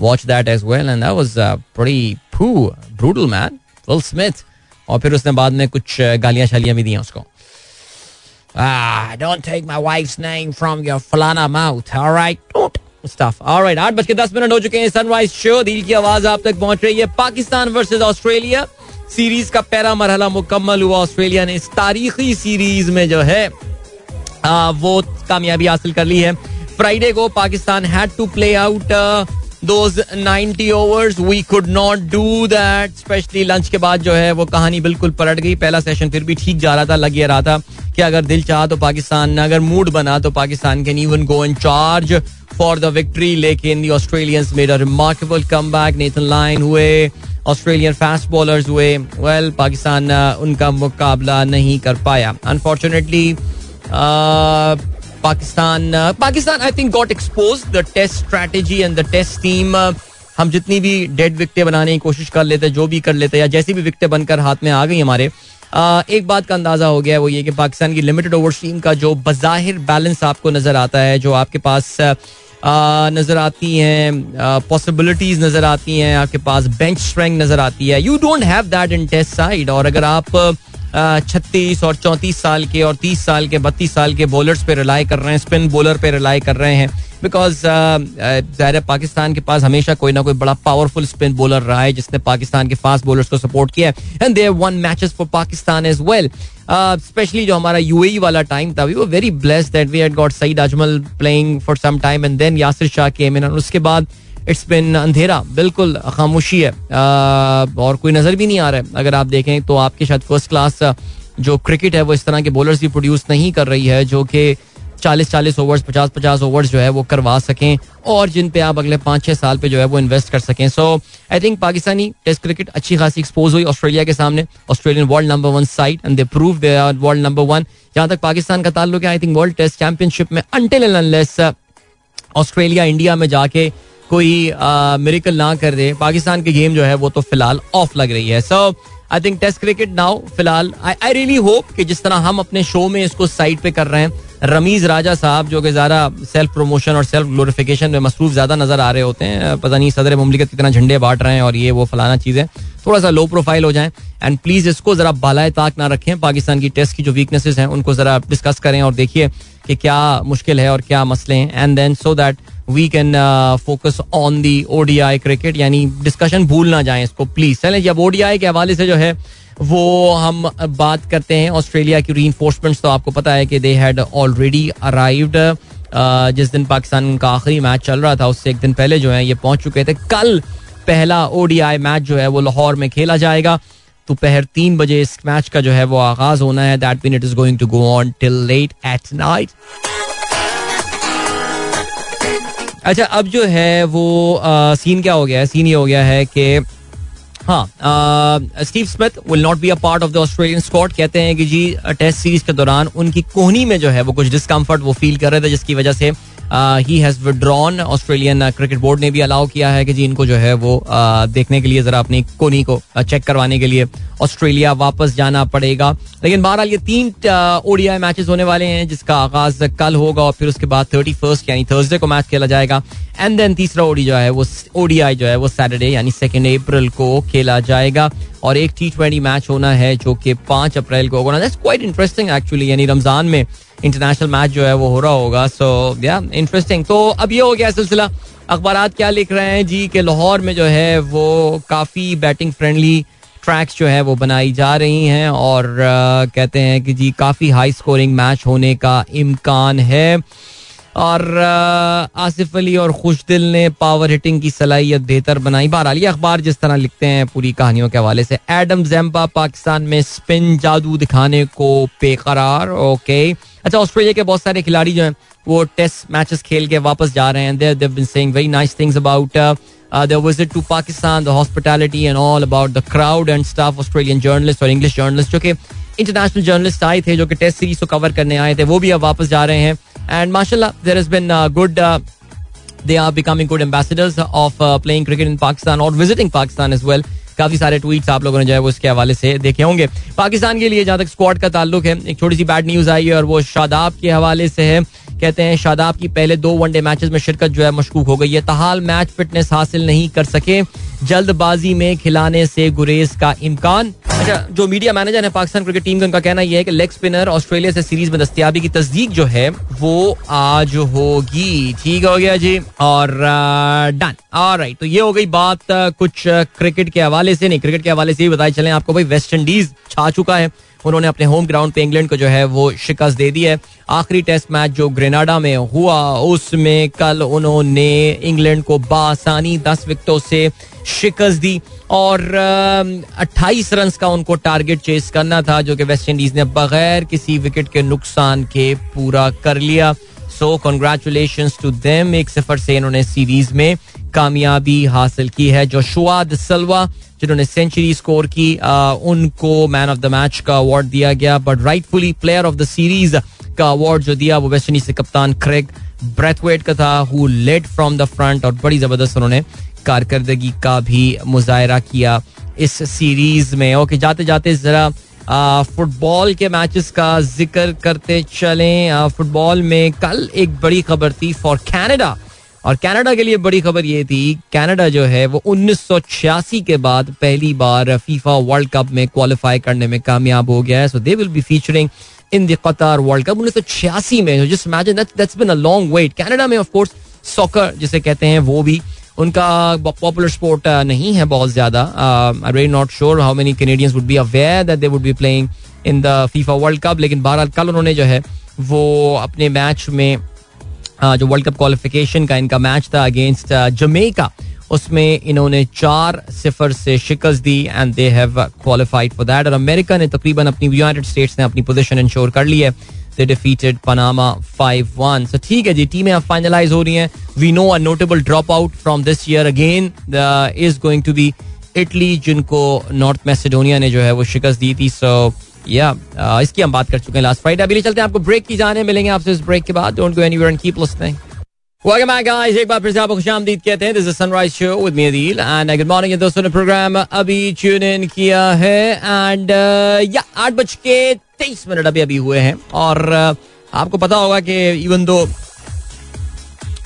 watch that as well and that was pretty फू ब्रूटल मैन विल स्मिथ और फिर उसने बाद में कुछ गालियाँ शालियाँ भी दी उसको। Ah, don't take my wife's name from your falana mouth, all stuff alright आठ बज के दस मिनट हो चुके हैं। सनराइज शो दिल की आवाज़ आप तक पहुँच रही है। पाकिस्तान वर्सेज ऑस्ट्रेलिया सीरीज़ का पहला मरहला मुकम्मल हुआ ऑस्ट्रेलिया ने। इस तारीखी सीरीज़ में जो है आ, वो कामयाबी हासिल कर ली है। फ्राइडे को Pakistan had to play out those 90 overs we could not do that specially lunch के बाद जो है वो कहानी बिल्कुल पलट गई। पहला सेशन फिर भी ठीक जा रहा था लग रहा था कि अगर दिल चाह तो पाकिस्तान अगर मूड बना तो Pakistan can even go in charge for the victory लेकिन Australians made a remarkable comeback Nathan Lyon हुए ऑस्ट्रेलियन फास्ट बॉलर्स हुए. वेल पाकिस्तान उनका मुकाबला नहीं कर पाया. Unfortunately Pakistan Pakistan I think got expose the test strategy and the test team हम जितनी भी डेड विकटे बनाने की कोशिश कर लेते, जो भी कर लेते, या जैसी भी विकटे बनकर हाथ में आ गई हमारे एक बात का अंदाज़ा हो गया है वो ये कि पाकिस्तान की लिमिटेड ओवर स्ट्रीम का जो बाहिर बैलेंस आपको नज़र आता है, जो आपके पास नज़र आती हैं पॉसिबिलिटीज नज़र आती हैं, आपके पास बेंच स्ट्रेंथ नज़र आती है। You don't have that in test side और अगर आप छत्तीस और चौंतीस साल के और तीस साल के, बत्तीस साल के बॉलर्स पे रिलाई कर रहे हैं स्पिन बॉलर पे रिलाई कर रहे हैं। बिकॉज़ ज़ाहिर है पाकिस्तान के पास हमेशा कोई ना कोई बड़ा पावरफुल स्पिन बॉलर रहा है, जिसने पाकिस्तान के फास्ट बॉलर्स को सपोर्ट किया है। And there won matches for Pakistan as well specially जो हमारा यूएई e वाला टाइम था we were very bless that we had got Saeed Ajmal playing for some time and then Yasir Shah came in उसके बाद it's been अंधेरा, बिल्कुल खामोशी है। और कोई नज़र भी नहीं आ रहा है। अगर आप देखें तो आपके शायद फ़र्स्ट क्लास जो क्रिकेट है, वो इस तरह के बॉलर्स भी प्रोड्यूस नहीं कर रही है, जो कि चालीस चालीस ओवर्स पचास पचास ओवर्स जो है वो करवा सकें और जिन पे आप अगले पाँच छः साल पे जो है वो इन्वेस्ट कर सकें। So I think Pakistani test cricket अच्छी खासी एक्सपोज हुई ऑस्ट्रेलिया के सामने Australian world number one side and they prove they are world number one जहाँ तक पाकिस्तान का ताल्लुक है I think world test championship में अनटिल अनलेस ऑस्ट्रेलिया इंडिया में जाके कोई मेरिकल ना कर दे। पाकिस्तान की गेम जो है वो तो फ़िलहाल ऑफ़ लग रही है। So I think test cricket now फ़िलहाल आई रियली होप कि जिस तरह हम अपने शो में इसको साइड पे कर रहे हैं, रमीज राजा साहब, जो कि ज़्यादा सेल्फ प्रमोशन और सेल्फ ग्लोरिफिकेशन में मसरूफ ज़्यादा नज़र आ रहे होते हैं, पता नहीं सदर ममलिकत कितना झंडे बांट रहे हैं और ये वो फलाना चीज़ें थोड़ा सा लो प्रोफ़ाइल हो जाए। एंड प्लीज़ इसको जरा बालाए ताक ना रखें। पाकिस्तान की टेस्ट की जो वीकनेसेस हैं, उनको जरा डिस्कस करें और देखिए कि क्या मुश्किल है और क्या मसले हैं। And then so that we can focus on the ODI cricket यानी डिस्कशन भूल ना जाए इसको प्लीज़ चले जब ओडीआई के हवाले से जो है, वो हम बात करते हैं ऑस्ट्रेलिया की री तो आपको पता है कि दे हैड ऑलरेडी अराइव्ड जिस दिन पाकिस्तान का आखिरी मैच चल रहा था, उससे एक दिन पहले जो है, ये पहुँच चुके थे। कल पहला ओडीआई मैच जो है, वो लाहौर में खेला जाएगा। दोपहर तीन बजे इस मैच का जो है, वो आगाज़ होना है। That mean it is going to go on till late at night अच्छा अब जो है वो आ, सीन क्या हो गया है? सीन ये हो गया है कि हाँ Steve Smith will not be a part of the Australian squad कहते हैं कि जी टेस्ट सीरीज़ के दौरान उनकी कोहनी में जो है वो कुछ डिस्कम्फर्ट वो फील कर रहे थे जिसकी वजह से ही has withdrawn Australian cricket board ने भी अलाउ किया है कि जी इनको जो है वो देखने के लिए जरा अपनी कोनी को चेक करवाने के लिए ऑस्ट्रेलिया वापस जाना पड़ेगा। लेकिन बहरहाल ये तीन ओडीआई मैचेस होने वाले हैं, जिसका आगाज़ कल होगा और फिर उसके बाद थर्टी फ़र्स्ट यानी थर्सडे को मैच खेला जाएगा। एंड देन तीसरा ओडी जो है वो ओडीआई जो है वो सैटरडे यानी सेकेंड अप्रैल को खेला जाएगा। और एक टी ट्वेंटी मैच होना है जो कि पाँच अप्रैल को होगा। दैट्स क्वाइट इंटरेस्टिंग एक्चुअली यानी रमज़ान में इंटरनेशनल मैच जो है वो हो रहा होगा। सो या इंटरेस्टिंग तो अब ये हो गया सिलसिला। अखबार क्या लिख रहे हैं? जी के लाहौर में जो है वो काफ़ी बैटिंग फ्रेंडली ट्रैक्स जो है वो बनाई जा रही हैं और uh, कहते हैं कि जी काफ़ी हाई स्कोरिंग मैच होने का इम्कान है। और आसिफ अली और खुश दिल ने पावर हिटिंग की सलाहियत बेहतर बनाई। बहरहाल ये अखबार जिस तरह लिखते हैं पूरी कहानियों के हवाले से। एडम जैम्पा पाकिस्तान में स्पिन जादू दिखाने को बेकरार ओके। अच्छा ऑस्ट्रेलिया के बहुत सारे खिलाड़ी जो हैं वो टेस्ट मैचेस खेल के वापस जा रहे हैं। There they've been saying very nice things about visit to Pakistan, the hospitality and all about the crowd and stuff. Australian journalists और इंग्लिश जर्नलिस्ट जो कि इंटरनेशनल जर्नलिस्ट आए थे जो कि टेस्ट सीरीज़ को कवर करने आए थे वो भी अब वापस जा रहे हैं। एंड माशाल्लाह there has been good they are becoming good ambassadors of playing cricket in Pakistan और विजिटिंग पाकिस्तान एज वेल काफ़ी सारे ट्वीट्स आप लोगों ने जो है वो इसके हवाले से देखे होंगे। पाकिस्तान के लिए जहाँ तक स्क्वाड का ताल्लुक है, एक छोटी सी बैड न्यूज़ आई है और वो शादाब के हवाले से है। कहते हैं, शादाब की पहले दो वनडे मैचेस में शिरकत जो है मशकूक हो गई है। तहाल मैच फिटनेस हासिल नहीं कर सके। जल्दबाजी में खिलाने से गुरेज का इम्कान। अच्छा जो मीडिया मैनेजर है पाकिस्तान क्रिकेट टीम का, उनका कहना यह है कि लेग स्पिनर ऑस्ट्रेलिया से सीरीज़ में दस्तियाबी की तस्दीक जो है, वो आज होगी। ठीक हो गया जी, और डन। और राइट तो ये हो गई बात, कुछ क्रिकेट के हवाले से नहीं, क्रिकेट के हवाले से ही बताए चले आपको, भाई वेस्ट इंडीज छा चुका है। उन्होंने अपने होम ग्राउंड पे इंग्लैंड को जो है वो शिकस्त दे दी है। आखिरी टेस्ट मैच जो ग्रेनाडा में हुआ, उसमें कल उन्होंने इंग्लैंड को बासानी दस विकेटों से शिकस्त दी और अट्ठाईस रन का उनको टारगेट चेस करना था, जो कि वेस्ट इंडीज ने बगैर किसी विकेट के नुकसान के पूरा कर लिया। सो कॉन्ग्रेचुलेशन टू देम एक सफ़र से इन्होंने सीरीज़ में कामयाबी हासिल की है जो शुआद सलवा, जिन्होंने सेंचुरी स्कोर की उनको मैन ऑफ़ द मैच का अवार्ड दिया गया but rightfully player of the series का अवार्ड जो दिया, वो वेस्ट इंडीज से कप्तान क्रेग ब्रेथवेट का था who led from the front और बड़ी ज़बरदस्त उन्होंने कारकर्दगी का भी मुजाहरा किया इस सीरीज़ में। ओके जाते जाते जरा फुटबॉल के मैचेस का ज़िक्र करते चलें। फुटबॉल में कल एक बड़ी खबर थी फॉर कैनेडा और कनाडा के लिए बड़ी खबर ये थी, कनाडा जो है वो 1986 के बाद पहली बार फीफा वर्ल्ड कप में क्वालिफाई करने में कामयाब हो गया है। So they will be featuring in the Qatar world cup उन्नीस सौ छियासी में। Just imagine that's been a long wait Canada में ऑफ़ कोर्स सॉकर जिसे कहते हैं, वो भी उनका पॉपुलर स्पोर्ट नहीं है बहुत ज़्यादा। I very not sure how many Canadians would be aware that they would be playing in the FIFA world cup लेकिन बहरहाल कल उन्होंने जो है वो अपने मैच में जो वर्ल्ड कप क्वालिफिकेशन का इनका मैच था अगेंस्ट जमेका उसमें इन्होंने चार सिफर से शिकस्त दी and they have qualified for that और अमेरिका ने तकरीबन अपनी यूनाइटेड स्टेट्स ने अपनी पोजीशन इंश्योर कर ली है। दे डिफीटेड पनामा 5-1 सो ठीक है जी टीमें अब फाइनलाइज हो रही हैं। We know a notable drop out from this year again is going to be Italy जिनको नॉर्थ मैसेडोनिया ने जो है वो शिकस्त दी थी। सो या इसकी हम बात कर चुके हैं लास्ट फ्राइडे अभी चलते हैं आपको ब्रेक की जाने मिलेंगे आपसे इस ब्रेक के बाद। Don't go anywhere and keep listening Welcome back guys एक बार फिर से आपको खुशामदीद कहते हैं। This is sunrise show with me Adeel and good morning दोस्तों ने प्रोग्राम अभी ट्यून इन किया है एंड या आठ बज के तेईस मिनट अभी अभी हुए हैं और uh, आपको पता होगा कि इवन दो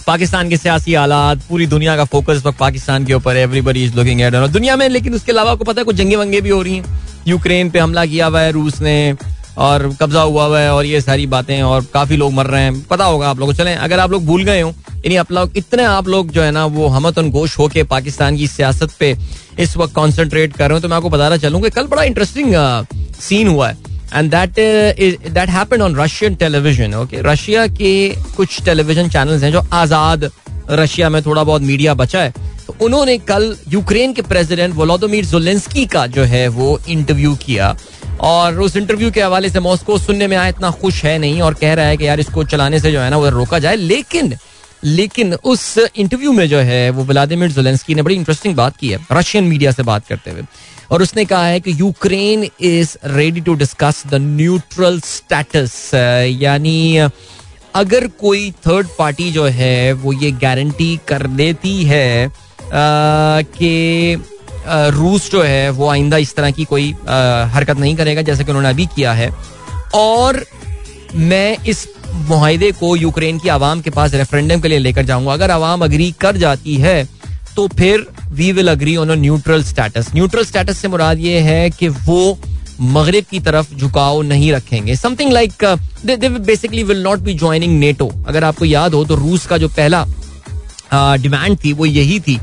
पाकिस्तान के सियासी हालात पूरी दुनिया का फोकस पाकिस्तान के ऊपर एवरीबडी इज़ लुकिंग एट दुनिया में लेकिन उसके अलावा आपको पता है कुछ जंगे वंगे भी हो रही हैं। यूक्रेन पे हमला किया हुआ है, रूस ने, और कब्जा हुआ हुआ है, और ये सारी बातें, और काफ़ी लोग मर रहे हैं। पता होगा आप लोगों को। चले, अगर आप लोग भूल गए हो, यानी आप लोग, इतने आप लोग जो है ना, वो हमत गोश होके पाकिस्तान की सियासत पे इस वक्त कॉन्सेंट्रेट कर रहे हो तो मैं आपको बताना चलूँगा, कल बड़ा इंटरेस्टिंग सीन हुआ है। And that that happened on Russian television okay Russia के कुछ टेलीविज़न चैनल्स हैं जो आज़ाद रशिया में थोड़ा बहुत मीडिया बचा है। तो उन्होंने कल यूक्रेन के प्रेसिडेंट वोलोदोमिर जोलेंस्की का जो है वो इंटरव्यू किया। और उस इंटरव्यू के हवाले से मॉस्को सुनने में आया, इतना खुश है नहीं और कह रहा है कि यार इसको चलाने से जो है ना, वो रोका जाए। लेकिन लेकिन उस इंटरव्यू में जो है वो व्लादिमिर जोलेंस्की ने बड़ी इंटरेस्टिंग बात की है रशियन मीडिया से बात करते हुए। और उसने कहा है कि Ukraine is ready to discuss the neutral status यानी अगर कोई थर्ड पार्टी जो है वो ये गारंटी कर देती है कि रूस जो है, वो आइंदा इस तरह की कोई हरकत नहीं करेगा जैसे कि उन्होंने अभी किया है। और मैं इस माहदे को यूक्रेन की आवाम के पास रेफरेंडम के लिए लेकर जाऊँगा। अगर आवाम अग्री कर जाती है तो फिर we will agree on neutral status neutral status से मुराद ये है कि वो मगरब की तरफ़ झुकाव नहीं रखेंगे। Something like basically will not be joining NATO अगर आपको याद हो तो रूस का जो पहला डिमांड थी, वो यही थी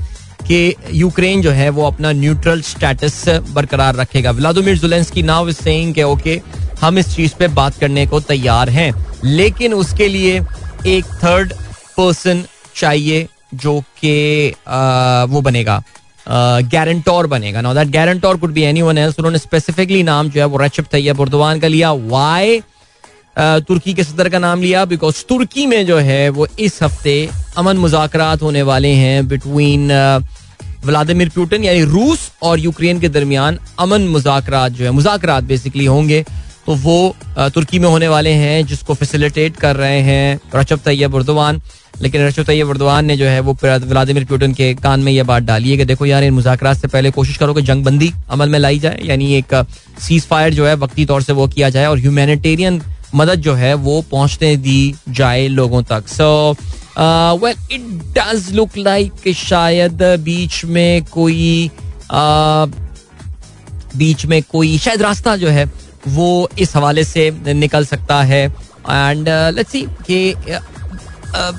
कि यूक्रेन जो है वो अपना न्यूट्रल स्टेटस बरकरार रखेगा। Vladimir Zelensky now is saying कि, ओके, हम इस चीज़ पे बात करने को तैयार हैं। लेकिन उसके लिए एक थर्ड पर्सन चाहिए जो कि वो बनेगा गारंटोर बनेगा। Now that guarantor could be anyone else उन्होंने स्पेसिफिकली नाम जो है वो रचब तैयब उर्दवान का लिया। वाई तुर्की के सदर का नाम लिया बिकॉज़ तुर्की में जो है, वो इस हफ़्ते अमन मुजाकरात होने वाले हैं बिटवीन व्लादिमिर पुटिन यानी रूस और यूक्रेन के दरमियान अमन मुजाकरात जो है, मुजाकरात बेसिकली होंगे। तो वो तुर्की में होने वाले हैं, जिसको फैसिलिटेट कर रहे हैं रचब तैयब उर्दवान। लेकिन रचब तैयब उर्दवान ने जो है, वो व्लादिमिर पुटिन के कान में यह बात डाली है कि देखो यार, इन मुजाकर से पहले कोशिश करो कि जंग बंदी अमल में लाई जाए। यानी एक सीज फायर जो है, वक्ती तौर से वो किया जाए और ह्यूमैनिटेरियन मदद जो है वो पहुँचने दी जाए लोगों तक। So well it does look like शायद बीच में कोई uh, बीच में कोई शायद रास्ता जो है वो इस हवाले से निकल सकता है। एंड लेट्स सी कि uh, uh,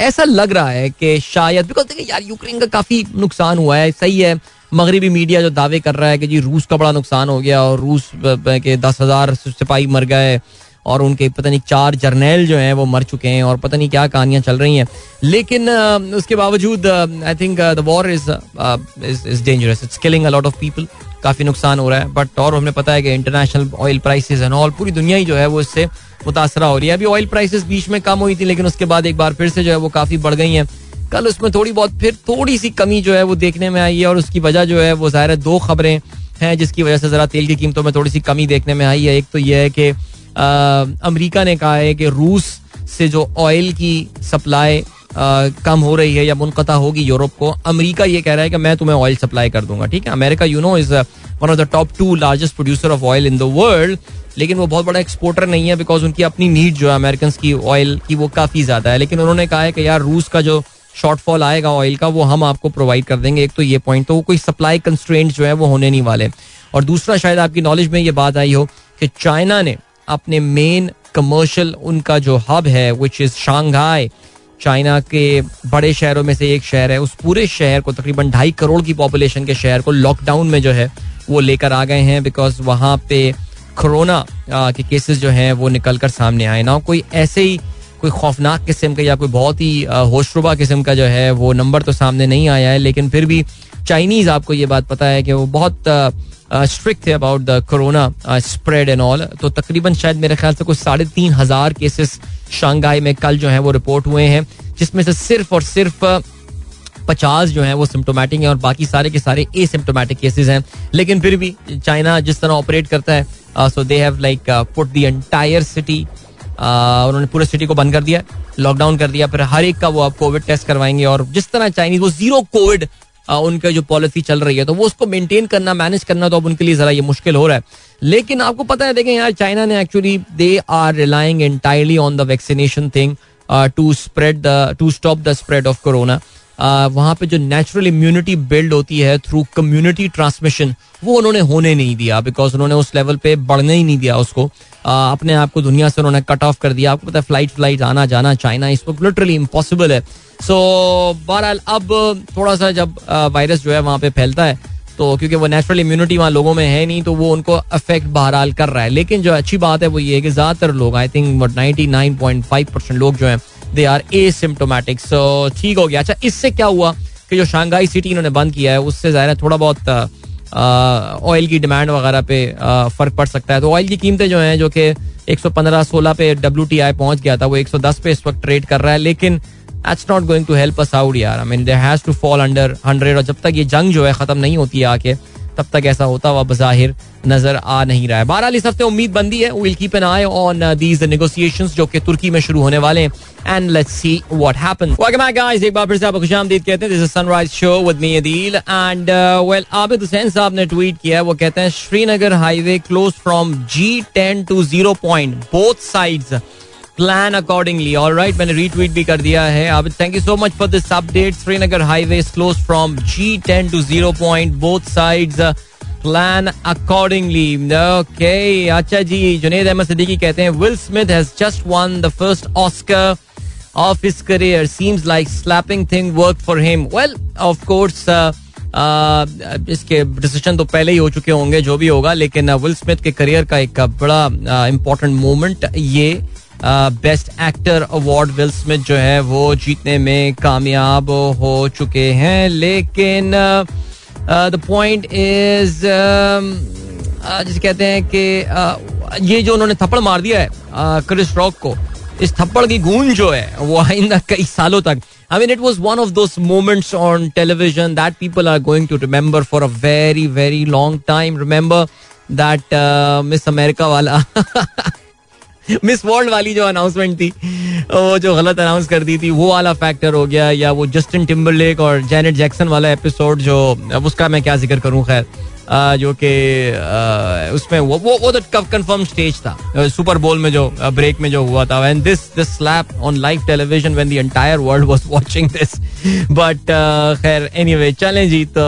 ऐसा लग रहा है कि शायद बिकॉज़ देखिए यार यूक्रेन का काफ़ी नुकसान हुआ है सही है। मगरबी मीडिया जो दावे कर रहा है कि जी रूस का बड़ा नुकसान हो गया और रूस के दस हज़ार सिपाही मर गए और उनके पता नहीं चार जर्नैल जो हैं वो मर चुके हैं और पता नहीं क्या कहानियाँ चल रही हैं। लेकिन उसके बावजूद I think the war is is dangerous it's killing a lot of people काफ़ी नुकसान हो रहा है बट और हमें पता है कि international oil prices and all पूरी दुनिया ही जो है वो इससे मुतासरा हो रही है। अभी ऑयल प्राइसेस बीच में कम हुई थी, लेकिन उसके बाद एक बार फिर से जो है वो काफ़ी बढ़ गई हैं। कल उसमें थोड़ी बहुत फिर थोड़ी सी कमी जो है वो देखने में आई है और उसकी वजह जो है वो ज़ाहिर दो खबरें हैं जिसकी वजह से ज़रा तेल की कीमतों में थोड़ी सी कमी देखने में आई है। एक तो यह है कि अमरीका ने कहा है कि रूस से जो ऑयल की सप्लाई कम हो रही है या मुनकता होगी यूरोप को, अमेरिका ये कह रहा है कि मैं तुम्हें ऑयल सप्लाई कर दूँगा, ठीक है? America you know is one of the top two largest producer of oil in the world लेकिन वो बहुत बड़ा एक्सपोर्टर नहीं है बिकॉज़ उनकी अपनी नीड जो है अमेरिकन की ऑयल की वो काफ़ी ज़्यादा है। लेकिन उन्होंने कहा है कि यार रूस का जो शॉर्टफॉल आएगा ऑयल का, वो हम आपको प्रोवाइड कर देंगे। एक तो ये पॉइंट तो कोई सप्लाई कंस्ट्रेंट जो है, वो होने नहीं वाले। और दूसरा, शायद आपकी नॉलेज में ये बात आई हो कि चाइना ने अपने मेन कमर्शियल उनका जो हब है विच इज़ शांघाई चाइना के बड़े शहरों में से एक शहर है, उस पूरे शहर को तकरीबन ढाई करोड़ की पॉपुलेशन के शहर को लॉकडाउन में जो है, वो लेकर आ गए हैं बिकॉज़ वहाँ पे कोरोना के केसेस जो हैं, वो निकल कर सामने आए। ना कोई ऐसे ही कोई खौफनाक किस्म का या कोई बहुत ही होशरुबा किस्म का जो है, वो नंबर तो सामने नहीं आया है, लेकिन फिर भी चाइनीज़ आपको ये बात पता है कि वो बहुत स्ट्रिक्ट थे about the corona spread and all तो तकरीबन शायद मेरे ख्याल से कुछ साढ़े तीन हज़ार केसेस शांघाई में कल जो है वो रिपोर्ट हुए हैं, जिसमें से सिर्फ़ और सिर्फ़ पचास जो है वो सिम्टोमेटिक है और बाकी सारे के सारे ए सिम्टोमेटिक केसेस हैं। लेकिन फिर भी चाइना जिस तरह ऑपरेट करता है so they have like put the entire city उन्होंने पूरे सिटी को बंद कर दिया लॉकडाउन कर दिया, फिर हर एक का वो आप कोविड टेस्ट करवाएँगे और जिस तरह चाइनीज़ वो ज़ीरो कोविड उनका जो पॉलिसी चल रही है तो वो उसको मेंटेन करना मैनेज करना तो अब उनके लिए जरा ये मुश्किल हो रहा है। लेकिन आपको पता है, देखें यार चाइना ने actually they are relying entirely on the vaccination thing to spread the to stop the spread of corona वहाँ पे जो नेचुरल इम्यूनिटी बिल्ड होती है थ्रू कम्युनिटी ट्रांसमिशन वो उन्होंने होने नहीं दिया बिकॉज़ उन्होंने उस लेवल पे बढ़ने ही नहीं दिया उसको। अपने आप को दुनिया से उन्होंने कट ऑफ़ कर दिया। आपको पता है फ़्लाइट फ़्लाइट आना, जाना चाइना इस वक्त लिटरली इम्पॉसिबल है। सो बहरहाल, अब थोड़ा सा जब वायरस जो है वहाँ पे फैलता है तो क्योंकि वो नेचुरल इम्यूनिटी वहाँ लोगों में है नहीं तो वो उनको अफेक्ट बहरहाल कर रहा है। लेकिन जो अच्छी बात है वो ये है कि ज़्यादातर लोग I think ninety nine point five percent लोग जो हैं दे आर ए सिम्टोमेटिक सो ठीक हो गया। अच्छा इससे क्या हुआ कि जो शांघाई सिटी इन्होंने बंद किया है, उससे ज़ाहिर है थोड़ा बहुत ऑयल की डिमांड वगैरह पे फ़र्क पड़ सकता है। तो ऑयल की कीमतें जो हैं, जो कि 115 16 पे डब्ल्यू टी आई पहुँच गया था, वो 110 पे इस वक्त ट्रेड कर रहा है, लेकिन that's not going to help us out यार। I mean there has to fall under 100 और जब तक ये जंग जो है खत्म नहीं होती है आके तब तक ऐसा होता हुआ बजाहिर नज़र आ नहीं रहा है। बहरहाल, इस हफ़्ते उम्मीद बंदी है will keep an eye on these negotiations जो कि तुर्की में शुरू होने वाले हैं and let's see what happens welcome back guys एक बार फिर से आपको खुशामदीद कहते हैं। This is sunrise show with me Adeel and well Abid Hussain साहब ने ट्वीट किया वो कहते हैं, Srinagar highway close from जी10 to zero point both sides plan accordingly all right मैंने रीट्वीट भी कर दिया है। अब thank you so much for this update Srinagar highway close from G ten to zero point both side plan accordingly okay अच्छा जी जुनेद अहमद सिद्दीकी कहते हैं Will Smith has just won the first Oscar of his career seems like slapping thing work for him well of course इसके decision तो पहले ही हो चुके होंगे जो भी होगा लेकिन विल uh, स्मिथ के करियर का एक बड़ा इंपॉर्टेंट uh, मोमेंट ये best actor award Will Smith जो है वो जीतने में कामयाब हो चुके हैं लेकिन द पॉइंट इज़ जिसे कहते हैं कि uh, ये जो उन्होंने थप्पड़ मार दिया है क्रिस रॉक को इस थप्पड़ की गूंज जो है वो आइंदा कई सालों तक mean, it was one of those moments on television that people are going to remember for a very, very long time. Remember that uh, Miss America वाला मिस वर्ल्ड वाली जो अनाउंसमेंट थी, वो जो गलत अनाउंस कर दी थी, वो वाला फैक्टर हो गया, या वो जस्टिन टिम्बरलेक और जैनेट जैक्सन वाला एपिसोड जो, अब उसका मैं क्या ज़िक्र करूँ, खैर जो कि उसमें वो वो वो तो कंफर्म स्टेज था सुपर बोल में जो ब्रेक में जो हुआ था and this this slap on live television when the entire world was watching this but खैर एनीवे चलें जी तो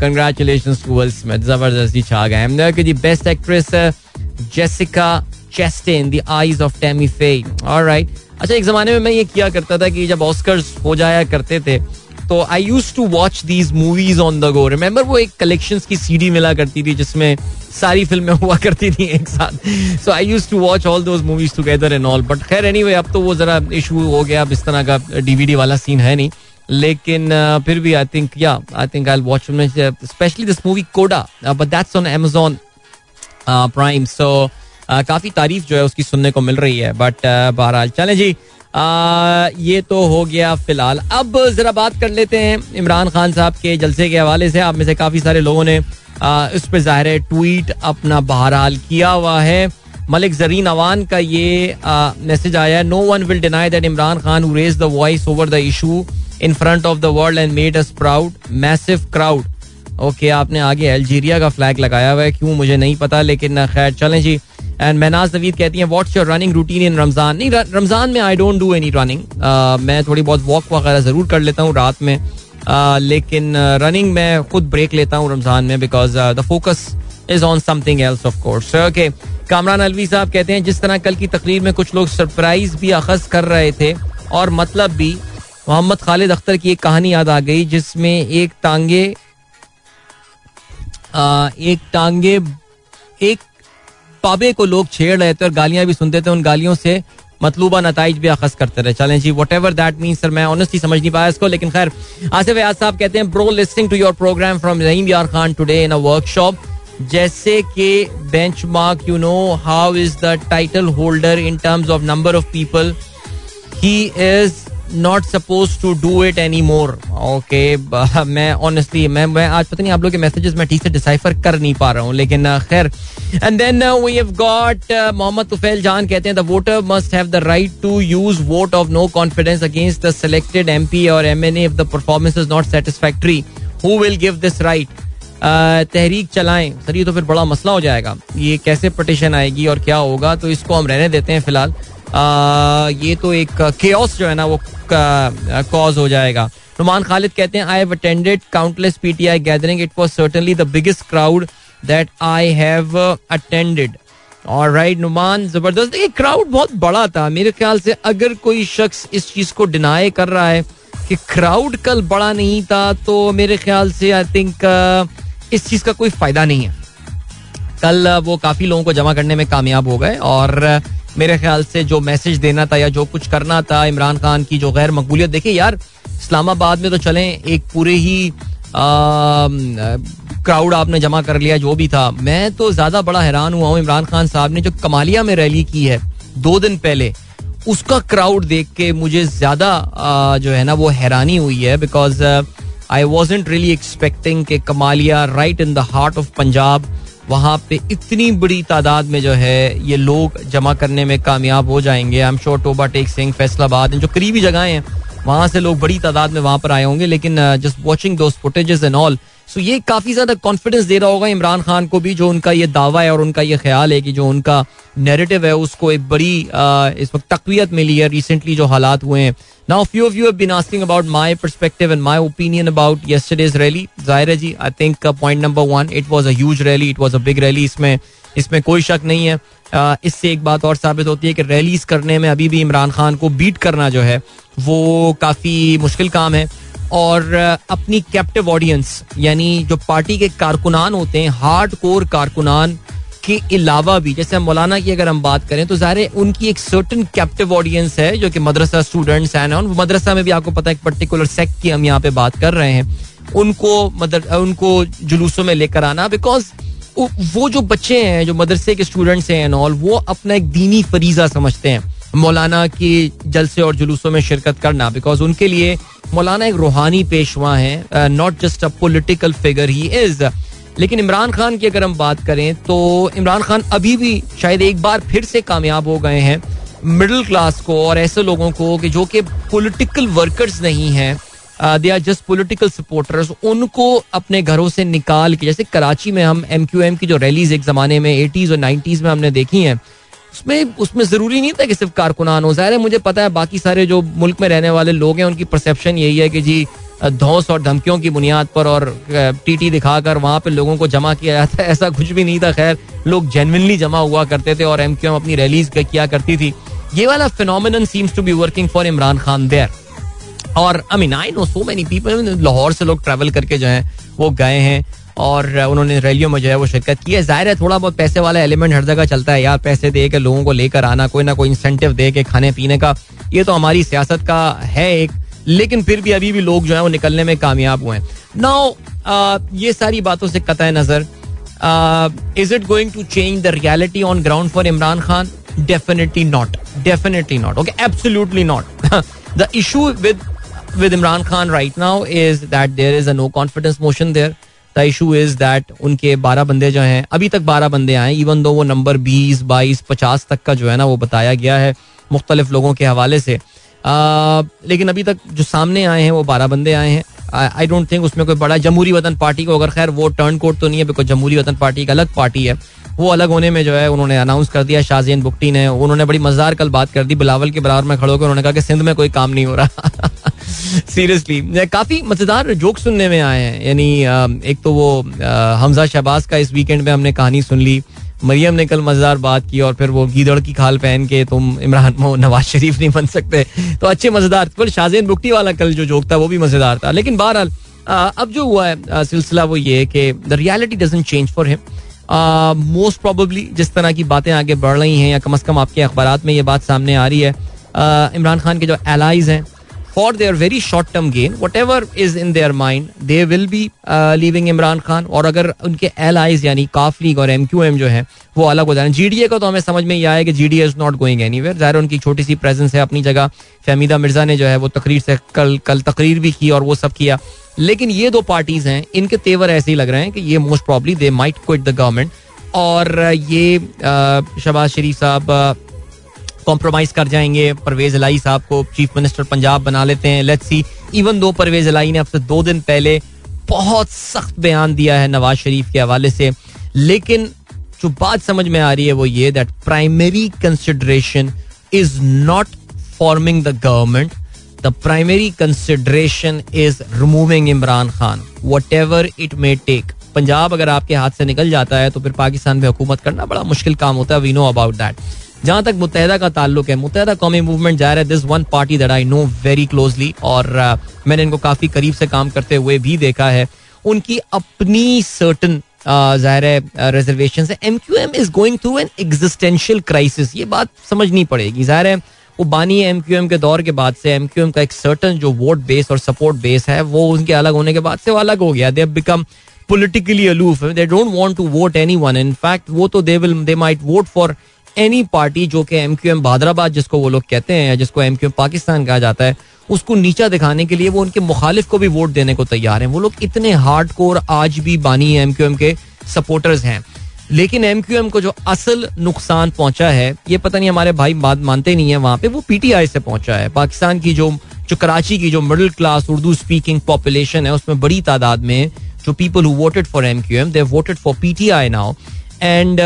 कंग्रेचुलेशंस टू विल स्मिथ ज़बरदस्त जी छा गए कि जी best actress Jessica Chastain the eyes of Tammy Faye all right अच्छा एक जमाने में मैं ये किया करता था कि जब ऑस्कर्स हो जाया करते थे तो I use to watch these movies on the go remember वो एक कलेक्शन की सीडी मिला करती थी जिसमें सारी फ़िल्में हुआ करती थी एक साथ। So I use to watch all those movies together and all but खैर एनी अब तो वो जरा इशू हो गया। अब इस तरह का डीवीडी वाला सीन है नहीं। लेकिन फिर भी आई थिंक या I think I watch specially this movie CODA but that's on Amazon Prime so काफ़ी तारीफ़ जो है उसकी सुनने को मिल रही है बट बहरहाल चले जी। आ, ये तो हो गया फ़िलहाल। अब जरा बात कर लेते हैं इमरान खान साहब के जलसे के हवाले से। आप में से काफ़ी सारे लोगों ने आ, इस पर ज़ाहिर ट्वीट अपना बहरहाल किया हुआ है। मलिक जरीन अवान का ये मैसेज आया no one will deny that Imran Khan raise the voice over the issue in front of the world and made us proud massive crowd okay आपने आगे अल्जीरिया का फ्लैग लगाया हुआ है क्यों मुझे नहीं पता लेकिन खैर चलें जी। एंड महनाज नवीद कहती हैं what's your running routine in Ramzan नहीं रमज़ान में I don't do any running मैं थोड़ी बहुत वॉक वगैरह ज़रूर कर लेता हूँ रात में. Uh, लेकिन रनिंग uh, में खुद ब्रेक लेता हूँ रमज़ान में because the focus is on something else of course okay Kamran Alvi साहब कहते हैं जिस तरह कल की तकरीर में कुछ लोग सरप्राइज़ भी अखज कर रहे थे और मतलब भी मोहम्मद खालिद अख्तर की एक कहानी याद आ गई जिसमें एक टांगे आ, एक टांगे एक पाबे को लोग छेड़ रहे थे और गालियाँ भी सुनते थे, उन गालियों से मतलूबा नतज भी अखज करते रहे। चलें जी whatever that mean sir मैं ऑनेस्टली समझ नहीं पाया इसको, लेकिन खैर, आसिफ याद साहब कहते हैं bro listening to your programme from Rahim Yar Khan today in a workshop जैसे कि benchmark you know how is the title holder in terms of number of people he is not suppose to do it any more okay मैं honestly मैं मैं आज पता नहीं आप लोग के मैसेजेस मैं ठीक से डिसाइफर कर नहीं पा रहा हूँ लेकिन uh, खैर। And then we have got Mohammad Tufail Jan कहते हैं the voter must have the right to use vote of no confidence against the selected MP और MNA if the performance is not satisfactory who will give this right तहरीक चलाएँ। Sir ये तो फिर बड़ा मसला हो जाएगा। ये कैसे पटिशन आएगी और क्या होगा? तो इसको हम रहने देते हैं फ़िलहाल। ये तो एक केओस जो है ना वो कॉज हो जाएगा। नुमान खालिद कहते हैं I have attended countless PTI gathering it was certainly the biggest crowd that I have attended और राइट नुमान ज़बरदस्त। देखिए क्राउड बहुत बड़ा था। मेरे ख्याल से अगर कोई शख्स इस चीज़ को डिनाई कर रहा है कि क्राउड कल बड़ा नहीं था तो मेरे ख्याल से आई थिंक इस चीज़ का कोई फ़ायदा नहीं है। कल वो काफ़ी लोगों को जमा करने में कामयाब हो गए और मेरे ख्याल से जो मैसेज देना था या जो कुछ करना था इमरान खान की जो गैर मकबूलियत, देखिए यार, इस्लामाबाद में तो चले, एक पूरे ही क्राउड आपने जमा कर लिया, जो भी था। मैं तो ज़्यादा बड़ा हैरान हुआ हूँ इमरान खान साहब ने जो कमालिया में रैली की है, दो दिन पहले, उसका क्राउड देख के मुझे ज़्यादा जो है ना, वो हैरानी हुई है because I wasn't really expecting के Kamalia right in the heart of Punjab वहाँ पे इतनी बड़ी तादाद में जो है ये लोग जमा करने में कामयाब हो जाएँगे। I am sure Toba Tek Singh Faisalabad जो करीबी जगह हैं, वहाँ से लोग बड़ी तादाद में वहाँ पर आए होंगे, लेकिन just watching those footages and all so ये काफ़ी ज़्यादा कॉन्फिडेंस दे रहा होगा इमरान खान को भी जो उनका ये दावा है और उनका ये ख्याल है कि जो उनका नेरेटिव है उसको एक बड़ी इस वक्त तकवीत मिली है रिसेंटली जो हालात हुए हैं now few of you have been asking about my perspective and my opinion about yesterday's rally. Zahir ji, I think uh, point number one, it was a huge rally, it was a big rally. इसमें इसमें कोई शक नहीं है इससे एक बात और साबित होती है कि रैलीज करने में अभी भी इमरान खान को बीट करना जो है वो काफ़ी मुश्किल काम है और अपनी कैप्टिव ऑडियंस यानी जो पार्टी के कारकुनान होते हैं हार्ड कोर कारकुनान के अलावा भी, जैसे मौलाना की अगर हम बात करें तो ज़ाहिर उनकी एक सर्टन कैप्टिव ऑडियंस है, जो कि मदरसा स्टूडेंट्स हैं मदरसा में भी आपको पता है एक पर्टिकुलर सेक्ट की हम यहाँ पे बात कर रहे हैं। उनको मदर उनको जुलूसों में लेकर आना बिकॉज़ वो जो बच्चे हैं, जो मदरसे के स्टूडेंट्स हैं एंड ऑल वो अपना एक दीनी फरीजा समझते हैं। मौलाना की जलसे और जुलूसों में शिरकत करना बिकॉज़ उनके लिए मौलाना एक रूहानी पेशवा है not just a political figure he is लेकिन इमरान खान की अगर हम बात करें तो इमरान खान अभी भी शायद एक बार फिर से कामयाब हो गए हैं मिडिल क्लास को और ऐसे लोगों को कि जो कि पॉलिटिकल वर्कर्स नहीं हैं they are just political supporters उनको अपने घरों से निकाल के, जैसे कराची में हम एम क्यू एम की जो रैलीज एक जमाने में एटीज और नाइन्टीज में हमने देखी हैं उसमें उसमें ज़रूरी नहीं था कि सिर्फ़ कारकुनान हो। ज़ाहिर है, मुझे पता है बाकी सारे जो मुल्क में रहने वाले लोग हैं, उनकी परसेप्शन यही है कि जी, धौस और धमकियों की बुनियाद पर और टीटी दिखाकर वहाँ पे लोगों को जमा किया जाता है। ऐसा कुछ भी नहीं था। खैर, लोग जेनविनली जमा हुआ करते थे और एम क्यू एम अपनी रैलीज किया करती थी। ये वाला phenomenon seems to be working for Imran Khan there और I mean I know so many people Lahore से लोग ट्रैवल करके जो है, वो गए हैं। और उन्होंने रैलियों में जो है वो शिरकत की है। ज़ाहिर है थोड़ा बहुत पैसे वाला एलिमेंट हर जगह चलता है। यार, पैसे दे के लोगों को लेकर आना, कोई ना कोई इंसेंटिव दे के खाने, पीने का, ये तो हमारी सियासत का है एक। लेकिन फिर भी अभी भी लोग जो है वो निकलने में कामयाब हुए हैं। नाउ ये सारी बातों से कतः नज़र is it going to change the reality on ground for Imran Khan definitely not definitely not okay absolutely not the issue with with Imran Khan right now is that there is a no confidence motion there. The issue is that उनके बारह बंदे जो हैं, अभी तक बारह बंदे आए इवन दो वो नंबर बीस, बाईस, पचास तक का जो है ना वो बताया गया है मुख्तलिफ़ लोगों के हवाले से। लेकिन अभी तक जो सामने आए हैं, वो बारह बंदे आए हैं। आई डोंट थिंक उसमें कोई बड़ा जमहूरी वतन पार्टी को अगर खैर वो टर्न कोड तो नहीं है बिकॉज़ जमहूरी वतन पार्टी एक अलग पार्टी है। वो अलग होने में जो है उन्होंने अनाउंस कर दिया, शाहजेन बुकटी ने, उन्होंने बड़ी मज़ेदार कल बात कर दी, बिलावल के बराबर में खड़ो कर उन्होंने कहा कि सिंध में कोई काम नहीं हो रहा। सीरियसली काफ़ी मज़ेदार जोक सुनने में आए हैं। यानी एक तो वो हमजा शहबाज का इस वीकेंड में हमने कहानी सुन ली। मरियम ने कल मज़ेदार बात की और फिर वो गीदड़ की खाल पहन के तुम इमरान नवाज़ शरीफ नहीं बन सकते। तो अच्छे मज़ेदार। कल शाहजेन बुकटी वाला कल जो जोक था, वो भी मज़ेदार था। लेकिन बहरहाल अब जो हुआ है सिलसिला वो ये है कि the reality doesn't change for him most probably जिस तरह की बातें आगे बढ़ रही हैं या कम अज कम आपके अखबार में ये बात सामने आ रही है इमरान खान के जो एलाइज हैं for their very short term gain whatever is in their mind they will be leaving Imran Khan और अगर उनके एल आईज यानी काफ लीग और एम क्यू एम जो है, वो अलग हो जाए। जी डी ए का तो हमें समझ में ही आया कि G D is not going anywhere ज़ाहिर उनकी छोटी सी प्रेजेंस है, अपनी जगह फहमीदा मिर्ज़ा ने जो है वो तकरीर से कल कल तकरीर भी की और वो सब किया। लेकिन ये दो पार्टीज़ हैं, इनके तेवर ऐसे ही लग रहे हैं कि ये most probably they might quit the government और ये शहबाज शरीफ साहब कॉम्प्रोमाइज कर जाएँगे। परवेज अलाई साहब को चीफ मिनिस्टर पंजाब बना लेते हैं। Let's see even though Parvez Alai ने अब से दो दिन पहले बहुत सख्त बयान दिया है नवाज़ शरीफ के हवाले से, लेकिन जो बात समझ में आ रही है वो ये that primary consideration is not forming the government the primary consideration is removing Imran Khan whatever it may take Punjab अगर आपके हाथ से निकल जाता है तो फिर पाकिस्तान में हुकूमत करना बड़ा मुश्किल काम होता है। वी नो अबाउट दैट जहाँ तक मुतहदा का ताल्लुक है मुतहदा कौमी मूवमेंट जा रहा है this one party that I know very closely और uh, मैंने इनको काफ़ी करीब से काम करते हुए भी देखा है। उनकी अपनी सर्टन ज़ाहिर है रिजर्वेशन है। M Q M is going through an existential crisis ये बात समझनी पड़ेगी। ज़ाहिर है वो बानी एम क्यू एम के दौर के बाद से। एम क्यू एम का एक सर्टन जो वोट बेस और सपोर्ट बेस है वो उनके अलग होने के बाद से वो अलग हो गया। They become politically aloof they don't want to vote anyone in fact वो तो they will they might vote for any party जो कि एम क्यू एम भादराबाद जिसको वो लोग कहते हैं या जिसको एम क्यू एम पाकिस्तान कहा जाता है, उसको नीचा दिखाने के लिए वो उनके मुखालिफ को भी वोट देने को तैयार हैं। वो लोग इतने हार्ड कोर आज भी बानी एम क्यू एम के सपोर्टर्स हैं। लेकिन एम क्यू एम को जो असल नुकसान पहुँचा है, ये पता नहीं हमारे भाई बात मानते नहीं है वहाँ पे, वो पीटीआई से पहुँचा है। पाकिस्तान की जो जो कराची की जो middle class Urdu speaking population है, उसमें बड़ी तादाद में जो people who voted for M Q M they voted for PTI now and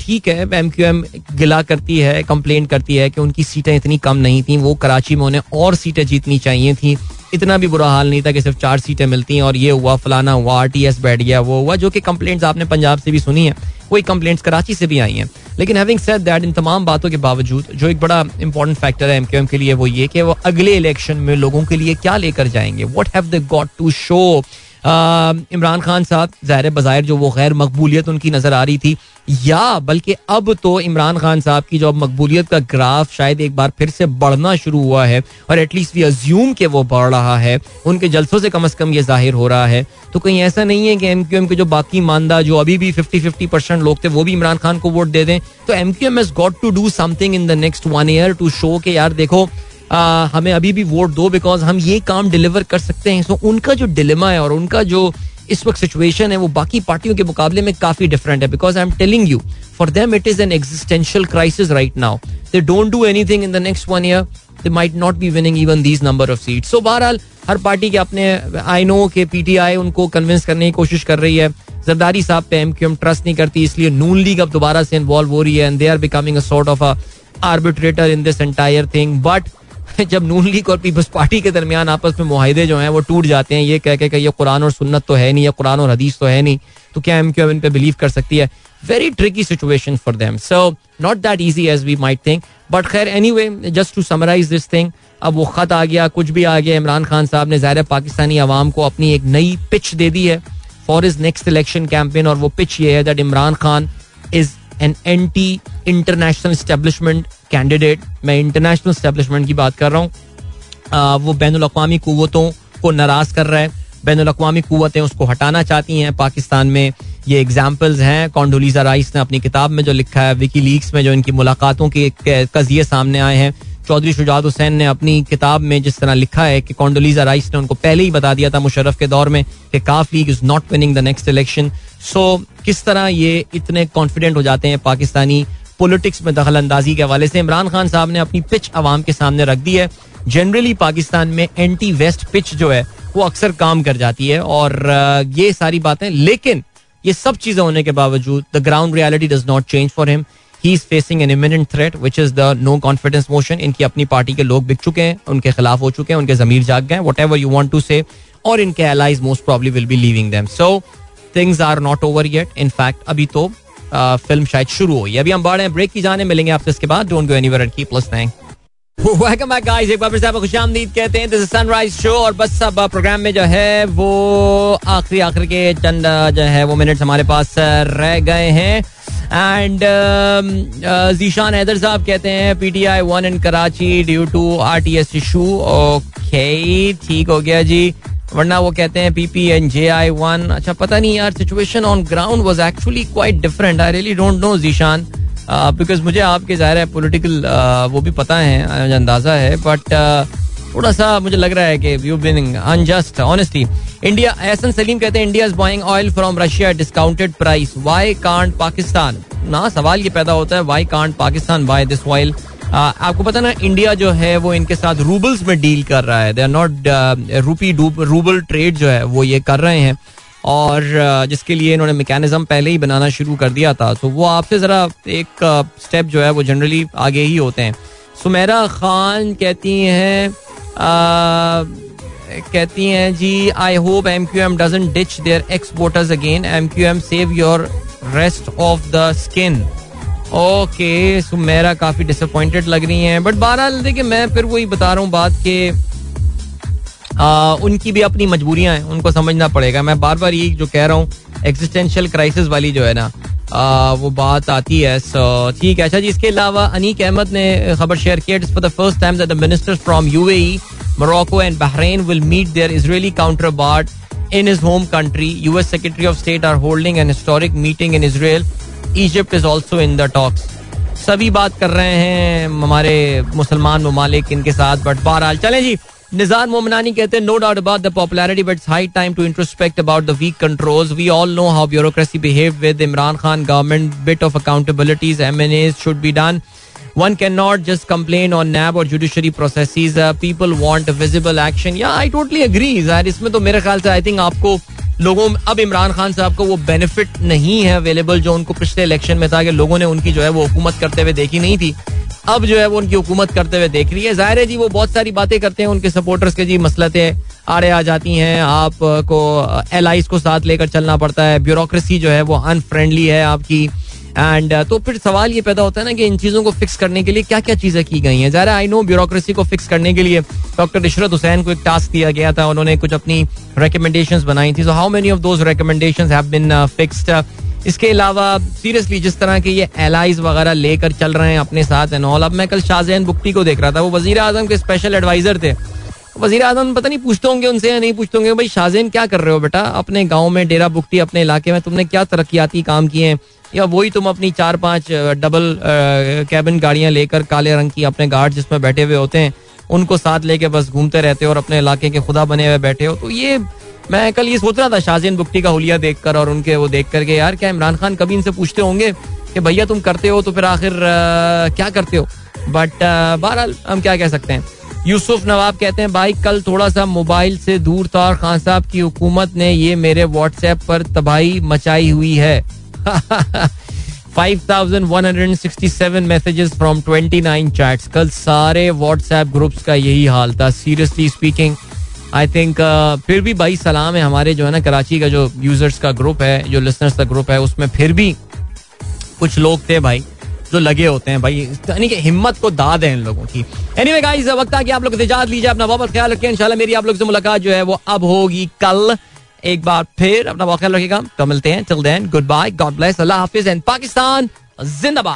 ठीक है एम क्यू एम गिला करती है कंप्लेन करती है कि उनकी सीटें इतनी कम नहीं थी, वो कराची में उन्हें और सीटें जीतनी चाहिए थी। इतना भी बुरा हाल नहीं था कि सिर्फ़ चार सीटें मिलती हैं और ये हुआ फलाना हुआ आर टी एस बैठ गया, वो हुआ, जो कि कंप्लेंट्स आपने पंजाब से भी सुनी है, वही कंप्लेंट्स कराची से भी आई हैं। लेकिन हैविंग सेड दैट इन तमाम बातों के बावजूद, जो एक बड़ा इंपॉर्टेंट फैक्टर है एमक्यूएम के लिए वो ये कि वो अगले इलेक्शन में लोगों के लिए क्या लेकर जाएँगे? What have they got to show Imran Khan sahab ज़ाहिर बाज़ाहिर जो वो गैर मकबूलियत उनकी नज़र आ रही थी, या बल्कि अब तो इमरान खान साहब की जो अब मकबूलियत का ग्राफ शायद एक बार फिर से बढ़ना शुरू हुआ है, और एटलीस्ट वी अज्यूम के वो बढ़ रहा है, उनके जलसों से कम अज कम ये ज़ाहिर हो रहा है। तो कहीं ऐसा नहीं है कि एम क्यू एम के जो बाकी मानदा जो अभी भी फिफ्टी फिफ्टी परसेंट लोग थे, वो भी इमरान खान को वोट दे दें। तो M Q M has got to do something in the next one year to show के यार देखो हमें अभी भी वोट दो बिकॉज़ हम ये काम डिलीवर कर सकते हैं। सो उनका जो डिलेमा है और उनका जो इस वक्त सिचुएशन है, वो बाकी पार्टियों के मुकाबले में काफ़ी डिफरेंट है। Because I am telling you for them it is an existential crisis right now they don't do anything in the next one year they might not be winning even these number of seat so बहरहाल, हर party के अपने I know के PTI उनको convince करने की कोशिश कर रही है। जरदारी साहब पे एमक्यूएम ट्रस्ट नहीं करती, इसलिए नून लीग अब दोबारा से इन्वॉल्व हो रही है and they are becoming a sort of a arbitrator in this entire thing but जब नून लीग और पीपल्स पार्टी के दरमियान आपस में मुहिदे जो हैं, वो टूट जाते हैं। ये कह के कि ये कुरान और सुन्नत तो है नहीं या कुरान और हदीस तो है नहीं तो क्या एम क्यू एम इन पे बिलीव कर सकती है? Very tricky situation for them so not that easy as we might think but खैर anyway just to summarise this thing अब वो खत आ गया, कुछ भी आ गया, इमरान खान साहब ने ज़ाहिर पाकिस्तानी आवाम को अपनी एक नई पिच दे दी है for his next election campaign और वो पिच ये है that Imran Khan is an anti international establishment candidate मैं इंटरनेशनल स्टेब्लिशमेंट की बात कर रहा हूँ। वो बैन अवी कुतों को नाराज़ कर रहा है। बैन अवी कुतें उसको हटाना चाहती हैं। पाकिस्तान में ये एग्जाम्पल्स हैं। कॉन्डोलीजा राइस ने अपनी किताब में जो लिखा है विकी लीक्स में जो इनकी मुलाकातों के कजिए सामने आए हैं। चौधरी शुजात हुसैन ने अपनी किताब में जिस तरह लिखा है कि कॉन्डोलीजा राइस ने उनको पहले ही बता दिया था मुशरफ के दौर में कि काफ league is not winning the next election so किस तरह ये इतने कॉन्फिडेंट हो जाते हैं पाकिस्तानी पॉलिटिक्स में दखल अंदाजी के हवाले से? इमरान खान साहब ने अपनी पिच आवाम के सामने रख दी है। जनरली पाकिस्तान में एंटी वेस्ट पिच जो है, वो अक्सर काम कर जाती है और ये सारी बातें, लेकिन ये सब चीज़ें होने के बावजूद the ground reality does not change for him he is facing an imminent threat which is the no confidence motion इनकी अपनी पार्टी के लोग बिक चुके हैं, उनके खिलाफ हो चुके हैं, उनके जमीर जाग गए whatever you want to say और इनके allies most probably will be leaving them so things are not over yet in fact अभी तो फ़िल्म शायद शुरू हुई अभी हम बढ़ रहे हैं ब्रेक की जाने मिलेंगे आपसे इसके बाद। Don't go anywhere and plus listening welcome back guys एक बार फिर से आपको खुशामदीद कहते हैं। दिस इज़ सनराइज शो और बस अब प्रोग्राम में जो है, वो आखिरी आखिरी के चंद जो है, वो मिनट्स हमारे पास रह गए हैं। एंड जीशान हैदर साहब कहते हैं PTI won in Karachi due to RTS issue okay ठीक हो गया जी। वरना वो कहते हैं PP and J I won अच्छा पता नहीं यार situation on ground was actually quite different I really don't know Zeeshan because मुझे आपके ज़ाहिर है पोलिटिकल वो भी पता है मुझे अंदाज़ा है बट थोड़ा सा मुझे लग रहा है कि you been unjust honestly India Ahsan Saleem कहते हैं India is buying oil from Russia discounted price why can't Pakistan ना, सवाल ये पैदा होता है why can't Pakistan buy this oil आपको पता ना इंडिया जो है, वो इनके साथ रूबल्स में डील कर रहा है. They are not rupee rouble trade जो है, वो ये कर रहे हैं. और जिसके लिए इन्होंने मैकेनिज्म पहले ही बनाना शुरू कर दिया था तो वो आपसे ज़रा एक स्टेप जो है वो जनरली आगे ही होते हैं। सुमेरा खान कहती हैं कहती हैं, जी I hope M Q M doesn't ditch their exporters again M Q M save your rest of the skin okay Sumera काफ़ी डिसअपॉइंटेड लग रही हैं बट बहरहाल देखिए, मैं फिर वही बता रहा हूँ बात के आ, उनकी भी अपनी मजबूरियाँ हैं उनको समझना पड़ेगा मैं बार बार ये जो कह रहा हूँ एग्जिस्टेंशियल क्राइसिस वाली जो है ना आ, वो बात आती है सो ठीक है अच्छा जी इसके अलावा अनीक अहमद ने खबर शेयर किया for the first time that the ministers from UAE Morocco and Bahrain will meet their Israeli counterpart in his home country. US Secretary of State are holding an historic meeting in Israel. Egypt is also in the talks. सभी बात कर रहे हैं हमारे मुसलमान ममालिक इनके साथ बट बहरहाल चलें जी निजार मोमनानी कहते हैं no doubt about the popularity but high time to introspect about the weak controls we all know how bureaucracy behave with Imran Khan government bit of accountabilities M N As should be done one cannot just complain on NAB or judiciary processes. Uh, people want visible action. Yeah, I totally agree. यार इसमें तो मेरे ख्याल से I think आपको लोगों अब इमरान खान साहब को वो बेनिफिट नहीं है अवेलेबल जो उनको पिछले इलेक्शन में था कि लोगों ने उनकी जो है वो हुकूमत करते हुए देखी नहीं थी अब जो है वो उनकी हुकूमत करते हुए देख रही है। ज़ाहिर है जी वो बहुत सारी बातें करते हैं उनके सपोर्टर्स के जी मसलतें आड़े आ जाती हैं। आपको एल को साथ लेकर चलना पड़ता है। ब्यूरोक्रेसी जो है वो अनफ्रेंडली है आपकी। एंड uh, तो फिर सवाल ये पैदा होता है ना कि इन चीज़ों को फिक्स करने के लिए क्या क्या चीज़ें की गई हैं? ज़ाहिर आई नो ब्यूरोक्रेसी को फिक्स करने के लिए डॉक्टर इशरत हुसैन को एक टास्क दिया गया था। उन्होंने कुछ अपनी रिकमेंडेशन बनाई थी। So how many of those recommendation have been इसके अलावा सीरियसली जिस तरह के ये एलाइज वगैरह लेकर चल रहे हैं अपने साथ एंड ऑल अब मैं कल शाहजैन बुक्ति को देख रहा था, वो वज़ीर आज़म के स्पेशल एडवाइजर थे। वज़ीर आज़म पता नहीं पूछते होंगे उनसे या नहीं पूछते होंगे, भाई शाहजैन क्या कर रहे हो बेटा? अपने गाँव में डेरा बुक्ति अपने इलाके में, तुमने क्या तरक्याती काम किए हैं? या वही तुम अपनी चार पाँच डबल कैबिन गाड़ियाँ लेकर काले रंग की अपने गार्ड जिसमें बैठे हुए होते हैं, उनको साथ लेके बस घूमते रहते हो और अपने इलाके के खुदा बने हुए बैठे हो? तो ये मैं कल ये सोच रहा था शाहजैन बुक्ति का हुलिया देखकर और उनके वो देख करके, यार, क्या इमरान खान कभी इनसे पूछते होंगे कि भैया तुम करते हो तो फिर आखिर क्या करते हो? बट बहरहाल हम क्या कह सकते हैं? यूसुफ नवाब कहते हैं, भाई, कल थोड़ा सा मोबाइल से दूर था और खान साहब की हुकूमत ने ये मेरे व्हाट्सएप पर तबाही मचाई हुई है. 5167 मैसेजेस फ्रॉम 29 चैट्स कल सारे व्हाट्सएप ग्रुप्स का यही हाल था। सीरियसली स्पीकिंग आई थिंक फिर भी भाई सलाम है हमारे जो है ना कराची का जो यूज़र्स का ग्रुप है, जो लिसनर्स का ग्रुप है, उसमें फिर भी कुछ लोग थे भाई जो लगे होते हैं भाई। यानी कि हिम्मत को दाद है इन लोगों की। एनीवे गाइस वक्त आ आप लोग इजाज़त लीजिए, अपना बहुत ख्याल रखें। इंशाल्लाह मेरी आप लोग से मुलाकात जो है वो अब होगी कल। एक बार फिर अपना बहुत ख्याल रखिएगा। तो मिलते हैं till then goodbye God bless अल्लाह हाफिज एंड पाकिस्तान, जिंदाबाद।